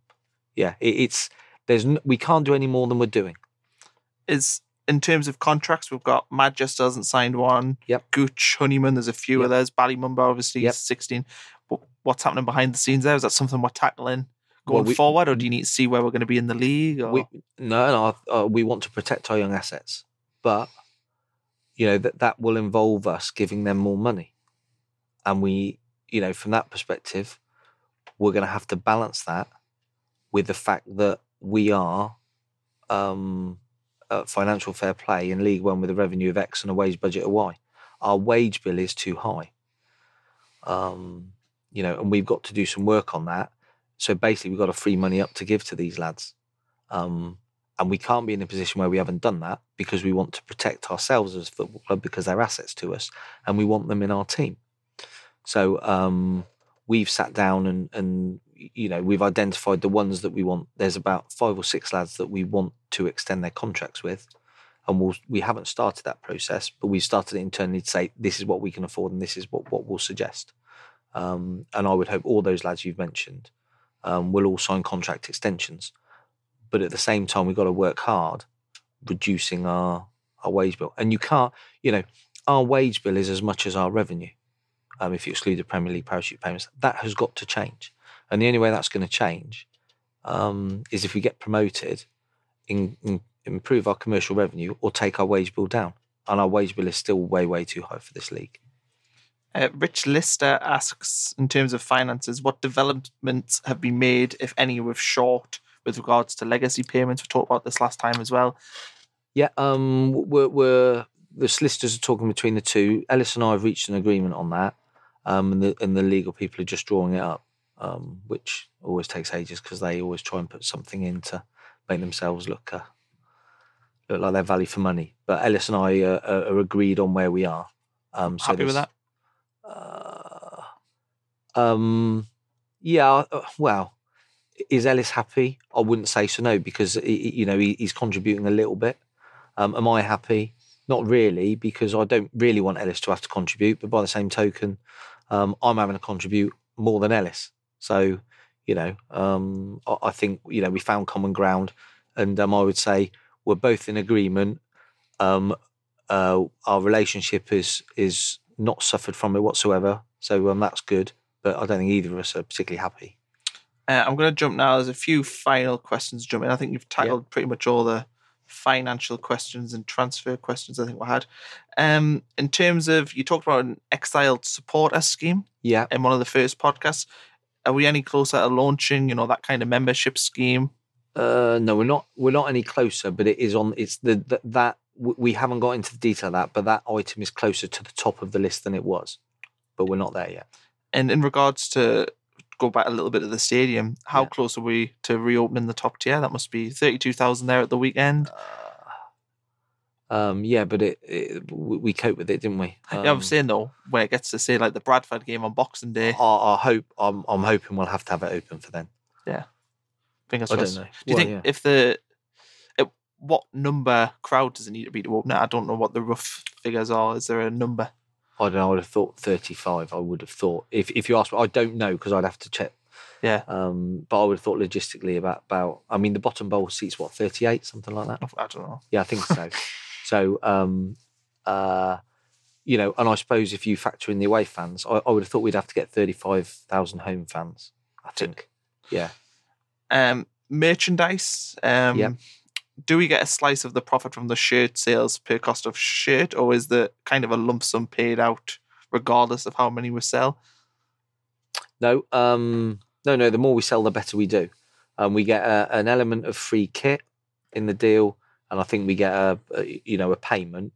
yeah, it, it's there's n- we can't do any more than we're doing. Is in terms of contracts, we've got Manchester hasn't signed one. Yep. Gooch, Honeyman, there's a few Yep. of those. Bali Mumba, obviously, Yep. 16. But what's happening behind the scenes there? Is that something we're tackling going Well, we- forward, or do you need to see where we're going to be in the league? Or? We, no, no, uh, we want to protect our young assets, but you know that that will involve us giving them more money, and we, you know, from that perspective, we're going to have to balance that with the fact that we are um, financial fair play in League One with a revenue of X and a wage budget of Y. Our wage bill is too high, um, you know, and we've got to do some work on that. So basically, we've got to free money up to give to these lads. Um, and we can't be in a position where we haven't done that because we want to protect ourselves as a football club because they're assets to us and we want them in our team. So um, we've sat down and, and, you know, we've identified the ones that we want. There's about five or six lads that we want to extend their contracts with. And we'll, we haven't started that process, but we've started it internally to say this is what we can afford and this is what, what we'll suggest. Um, and I would hope all those lads you've mentioned um, will all sign contract extensions but at the same time we've got to work hard reducing our our wage bill and you can't you know our wage bill is as much as our revenue um, if you exclude the premier league parachute payments that has got to change and the only way that's going to change um, is if we get promoted in, in, improve our commercial revenue or take our wage bill down and our wage bill is still way way too high for this league Uh, Rich Lister asks, in terms of finances, what developments have been made, if any, with short with regards to legacy payments? We talked about this last time as well. Yeah, um, we're, we're the solicitors are talking between the two. Ellis and I have reached an agreement on that, um, and the and the legal people are just drawing it up, um, which always takes ages because they always try and put something in to make themselves look uh, look like they're value for money. But Ellis and I uh, are, are agreed on where we are. Um, so Happy with that? Uh, um, yeah. uh, Well, is Ellis happy? I wouldn't say so. No, because he- you know he, he's contributing a little bit. Um, am I happy? Not really, because I don't really want Ellis to have to contribute. But by the same token, um, I'm having to contribute more than Ellis. So, you know, um, I, think you know we found common ground, and um, I would say we're both in agreement. Um, uh, our relationship is is not suffered from it whatsoever. So um, that's good. But I don't think either of us are particularly happy. Uh, I'm going to jump now. There's a few final questions jumping. I think you've tackled pretty much all the financial questions and transfer questions I think we had. Um, in terms of, you talked about an exiled supporter scheme Yeah. in one of the first podcasts. Are we any closer to launching, you know, that kind of membership scheme? Uh, no, we're not. We're not any closer, but it is on. It's the, the that we haven't got into the detail of that, but that item is closer to the top of the list than it was. But we're not there yet. And in regards to go back a little bit to the stadium, how Yeah. close are we to reopening the top tier? That must be 32,000 there at the weekend. Um, yeah, but it, it we coped with it, didn't we? yeah, I'm Um, saying though, when it gets to say like the Bradford game on Boxing Day, I, I hope. I'm, I'm hoping we'll have to have it open for then. fingers I don't crossed. know. Do you Well, think yeah. if the it, what number crowd does it need to be to open it? I don't know what the rough figures are. Is there a number? I don't know. I would have thought 35. I would have thought if if you ask me, I don't know because I'd have to check. Yeah, Um, but I would have thought logistically about about. I mean, the bottom bowl seats what 38, something like that. I don't know. Yeah, I think so. so, um, Uh, you know, and I suppose if you factor in the away fans, I, I would have thought we'd have to get 35,000 home fans. I think. Yeah. Um, merchandise. Um, Yeah. Do we get a slice of the profit from the shirt sales per cost of shirt, or is the kind of a lump sum paid out regardless of how many we sell? No, um, no, no. The more we sell, the better we do. Um, we get a, an element of free kit in the deal, and I think we get a, a you know a payment,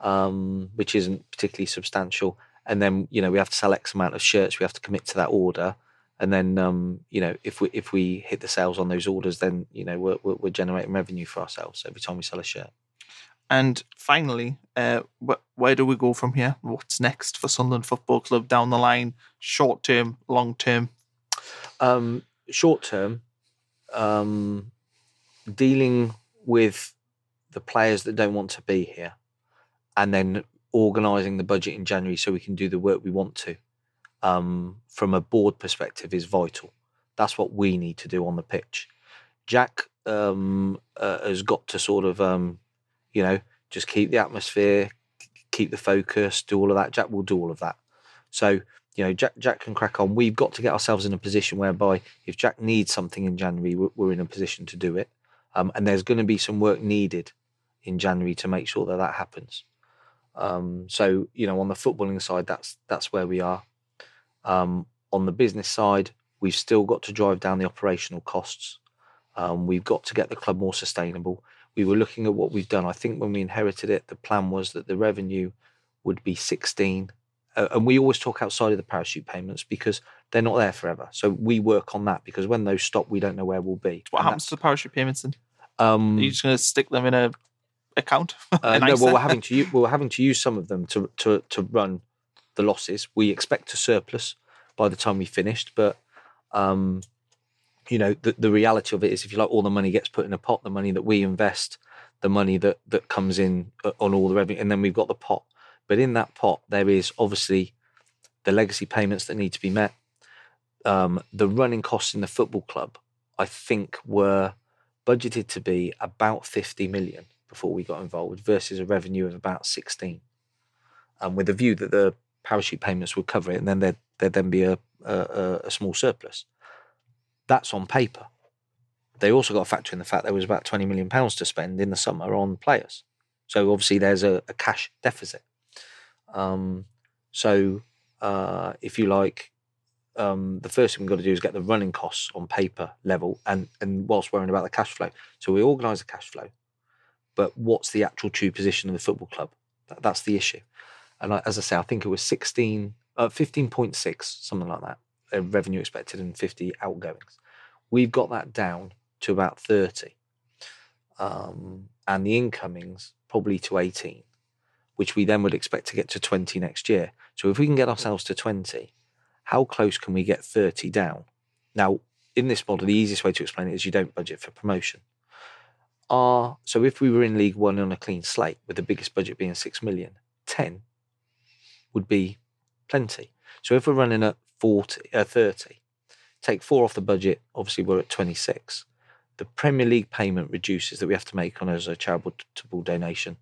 um, which isn't particularly substantial. And then you know we have to sell X amount of shirts. We have to commit to that order, and then um, you know if we if we hit the sales on those orders, then you know we're, we're, we're generating revenue for ourselves every time we sell a shirt. And finally, uh, wh- where do we go from here? What's next for Sunderland Football Club down the line? Short term, long term? Um, short term, um, dealing with the players that don't want to be here, and then organising the budget in January so we can do the work we want to. Um, from a board perspective, is vital. That's what we need to do on the pitch. Jack um, uh, has got to sort of, um, you know, just keep the atmosphere, keep the focus, do all of that. Jack will do all of that. So you know, Jack, Jack can crack on. We've got to get ourselves in a position whereby if Jack needs something in January, we're, we're in a position to do it. Um, and there's going to be some work needed in January to make sure that that happens. Um, so you know, on the footballing side, that's that's where we are. Um, on the business side, we've still got to drive down the operational costs. Um, we've got to get the club more sustainable. We were looking at what we've done. I think when we inherited it, the plan was that the revenue would be 16 uh, and we always talk outside of the parachute payments because they're not there forever. So we work on that because when those stop, we don't know where we'll be. What And happens to the parachute payments then? Um, Are you just going to stick them in a account? uh, no, well, we're having to use, we're having to use some of them to to to run the losses. We expect a surplus by the time we finished, but um, you know, the, the reality of it is, if you like, all the money gets put in a pot. The money that we invest, the money that that comes in uh, on all the revenue, and then we've got the pot. But in that pot, there is obviously the legacy payments that need to be met. Um, the running costs in the football club, I think, were budgeted to be about 50 million before we got involved versus a revenue of about 16. And with the view that the parachute payments would cover it and then there'd, there'd then be a, a, a small surplus. That's on paper. They also got to factor in the fact there was about 20 million pounds to spend in the summer on players. So obviously there's a, a cash deficit. Um, so uh, if you like, um, the first thing we've got to do is get the running costs on paper level and, and whilst worrying about the cash flow. So we organise the cash flow, but what's the actual true position of the football club? That, that's the issue. And I, as I say, I think it was 16, uh, 15.6, something like that, uh, revenue expected and 50 outgoings. We've got that down to about 30. Um, and the incomings probably to 18, which we then would expect to get to 20 next year. So if we can get ourselves to 20, how close can we get 30 down? Now, in this model, the easiest way to explain it is you don't budget for promotion. Are so if we were in League One on a clean slate, with the biggest budget being six million, 10 would be plenty. So if we're running at 40, uh, 30, take four off the budget, obviously we're at 26. The Premier League payment reduces that we have to make on as a charitable donation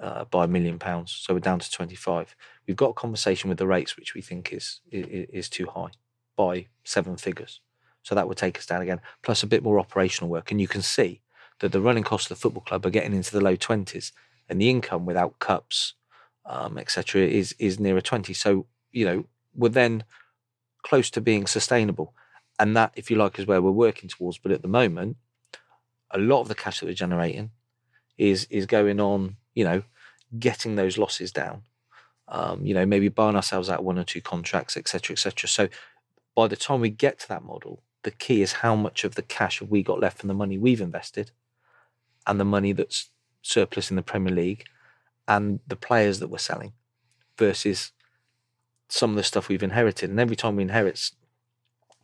uh, by a million pounds. So we're down to 25. We've got a conversation with the rates, which we think is, is, is too high by seven figures. So that would take us down again, plus a bit more operational work. And you can see that the running costs of the football club are getting into the low 20s and the income without cups, um, etc., is, is nearer 20. So, you know, we're then close to being sustainable. And that, if you like, is where we're working towards. But at the moment, a lot of the cash that we're generating is is going on, you know, getting those losses down. Um, you know, maybe buying ourselves out one or two contracts, etc., etc. So by the time we get to that model, the key is how much of the cash have we got left from the money we've invested and the money that's surplus in the Premier League and the players that we're selling versus some of the stuff we've inherited. And every time we inherit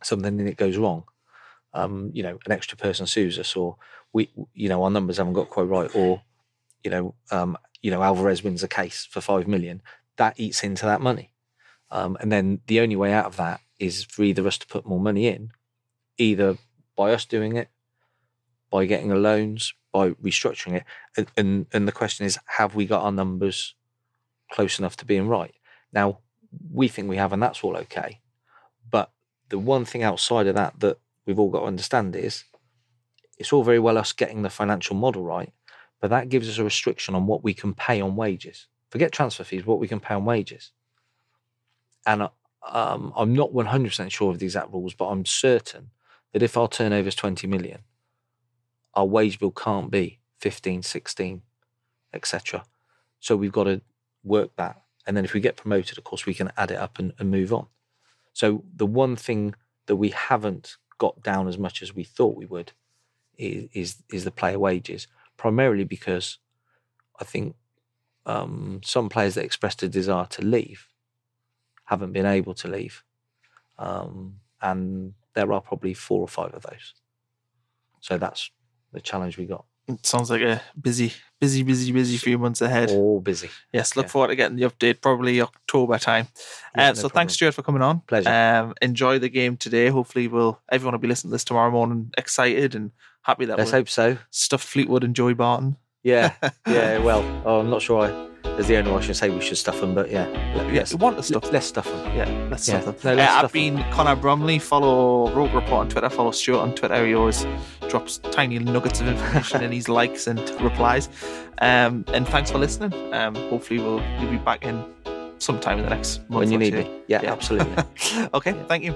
something and it goes wrong, um, you know, an extra person sues us, or we, you know, our numbers haven't got quite right, or you know, um, you know, Alvarez wins a case for five million. That eats into that money, um, and then the only way out of that is for either us to put more money in, either by us doing it, by getting the loans, by restructuring it. And, and and the question is, have we got our numbers close enough to being right? Now we think we have, and that's all okay. But the one thing outside of that that we've all got to understand is, it's all very well us getting the financial model right, but that gives us a restriction on what we can pay on wages. Forget transfer fees, what we can pay on wages. And um, I'm not 100% sure of the exact rules, but I'm certain that if our turnover is 20 million, our wage bill can't be 15, 16, etc. So we've got to work that. And then if we get promoted, of course, we can add it up and, and move on. So the one thing that we haven't got down as much as we thought we would is is, is the player wages, primarily because I think um, some players that expressed a desire to leave haven't been able to leave, um, and there are probably four or five of those. So that's the challenge we got. It sounds like a busy, busy, busy, busy few months ahead. All busy. Yes, look Yeah. forward to getting the update probably October time. Yeah, uh, no so problem. thanks, Stewart, for coming on. Pleasure. Um, enjoy the game today. Hopefully, we'll everyone will be listening to this tomorrow morning, excited and happy that Let's hope so. Stuff Fleetwood and Joey Barton. Yeah, yeah. Well, oh, I'm not sure. I, as the owner, I should say we should stuff them, but yeah, let- Yeah, want to stuff. let's stuff them. Yeah, let's Yeah. stuff them. No, let's uh, I've stuff them. been Connor Bromley. Follow Roker Report on Twitter. Follow Stewart on Twitter. He always drops tiny nuggets of information in his likes and replies. Um, and thanks for listening. Um, hopefully, we'll you'll be back in sometime in the next month. when you need me. Yeah, Yeah. absolutely. okay, thank you.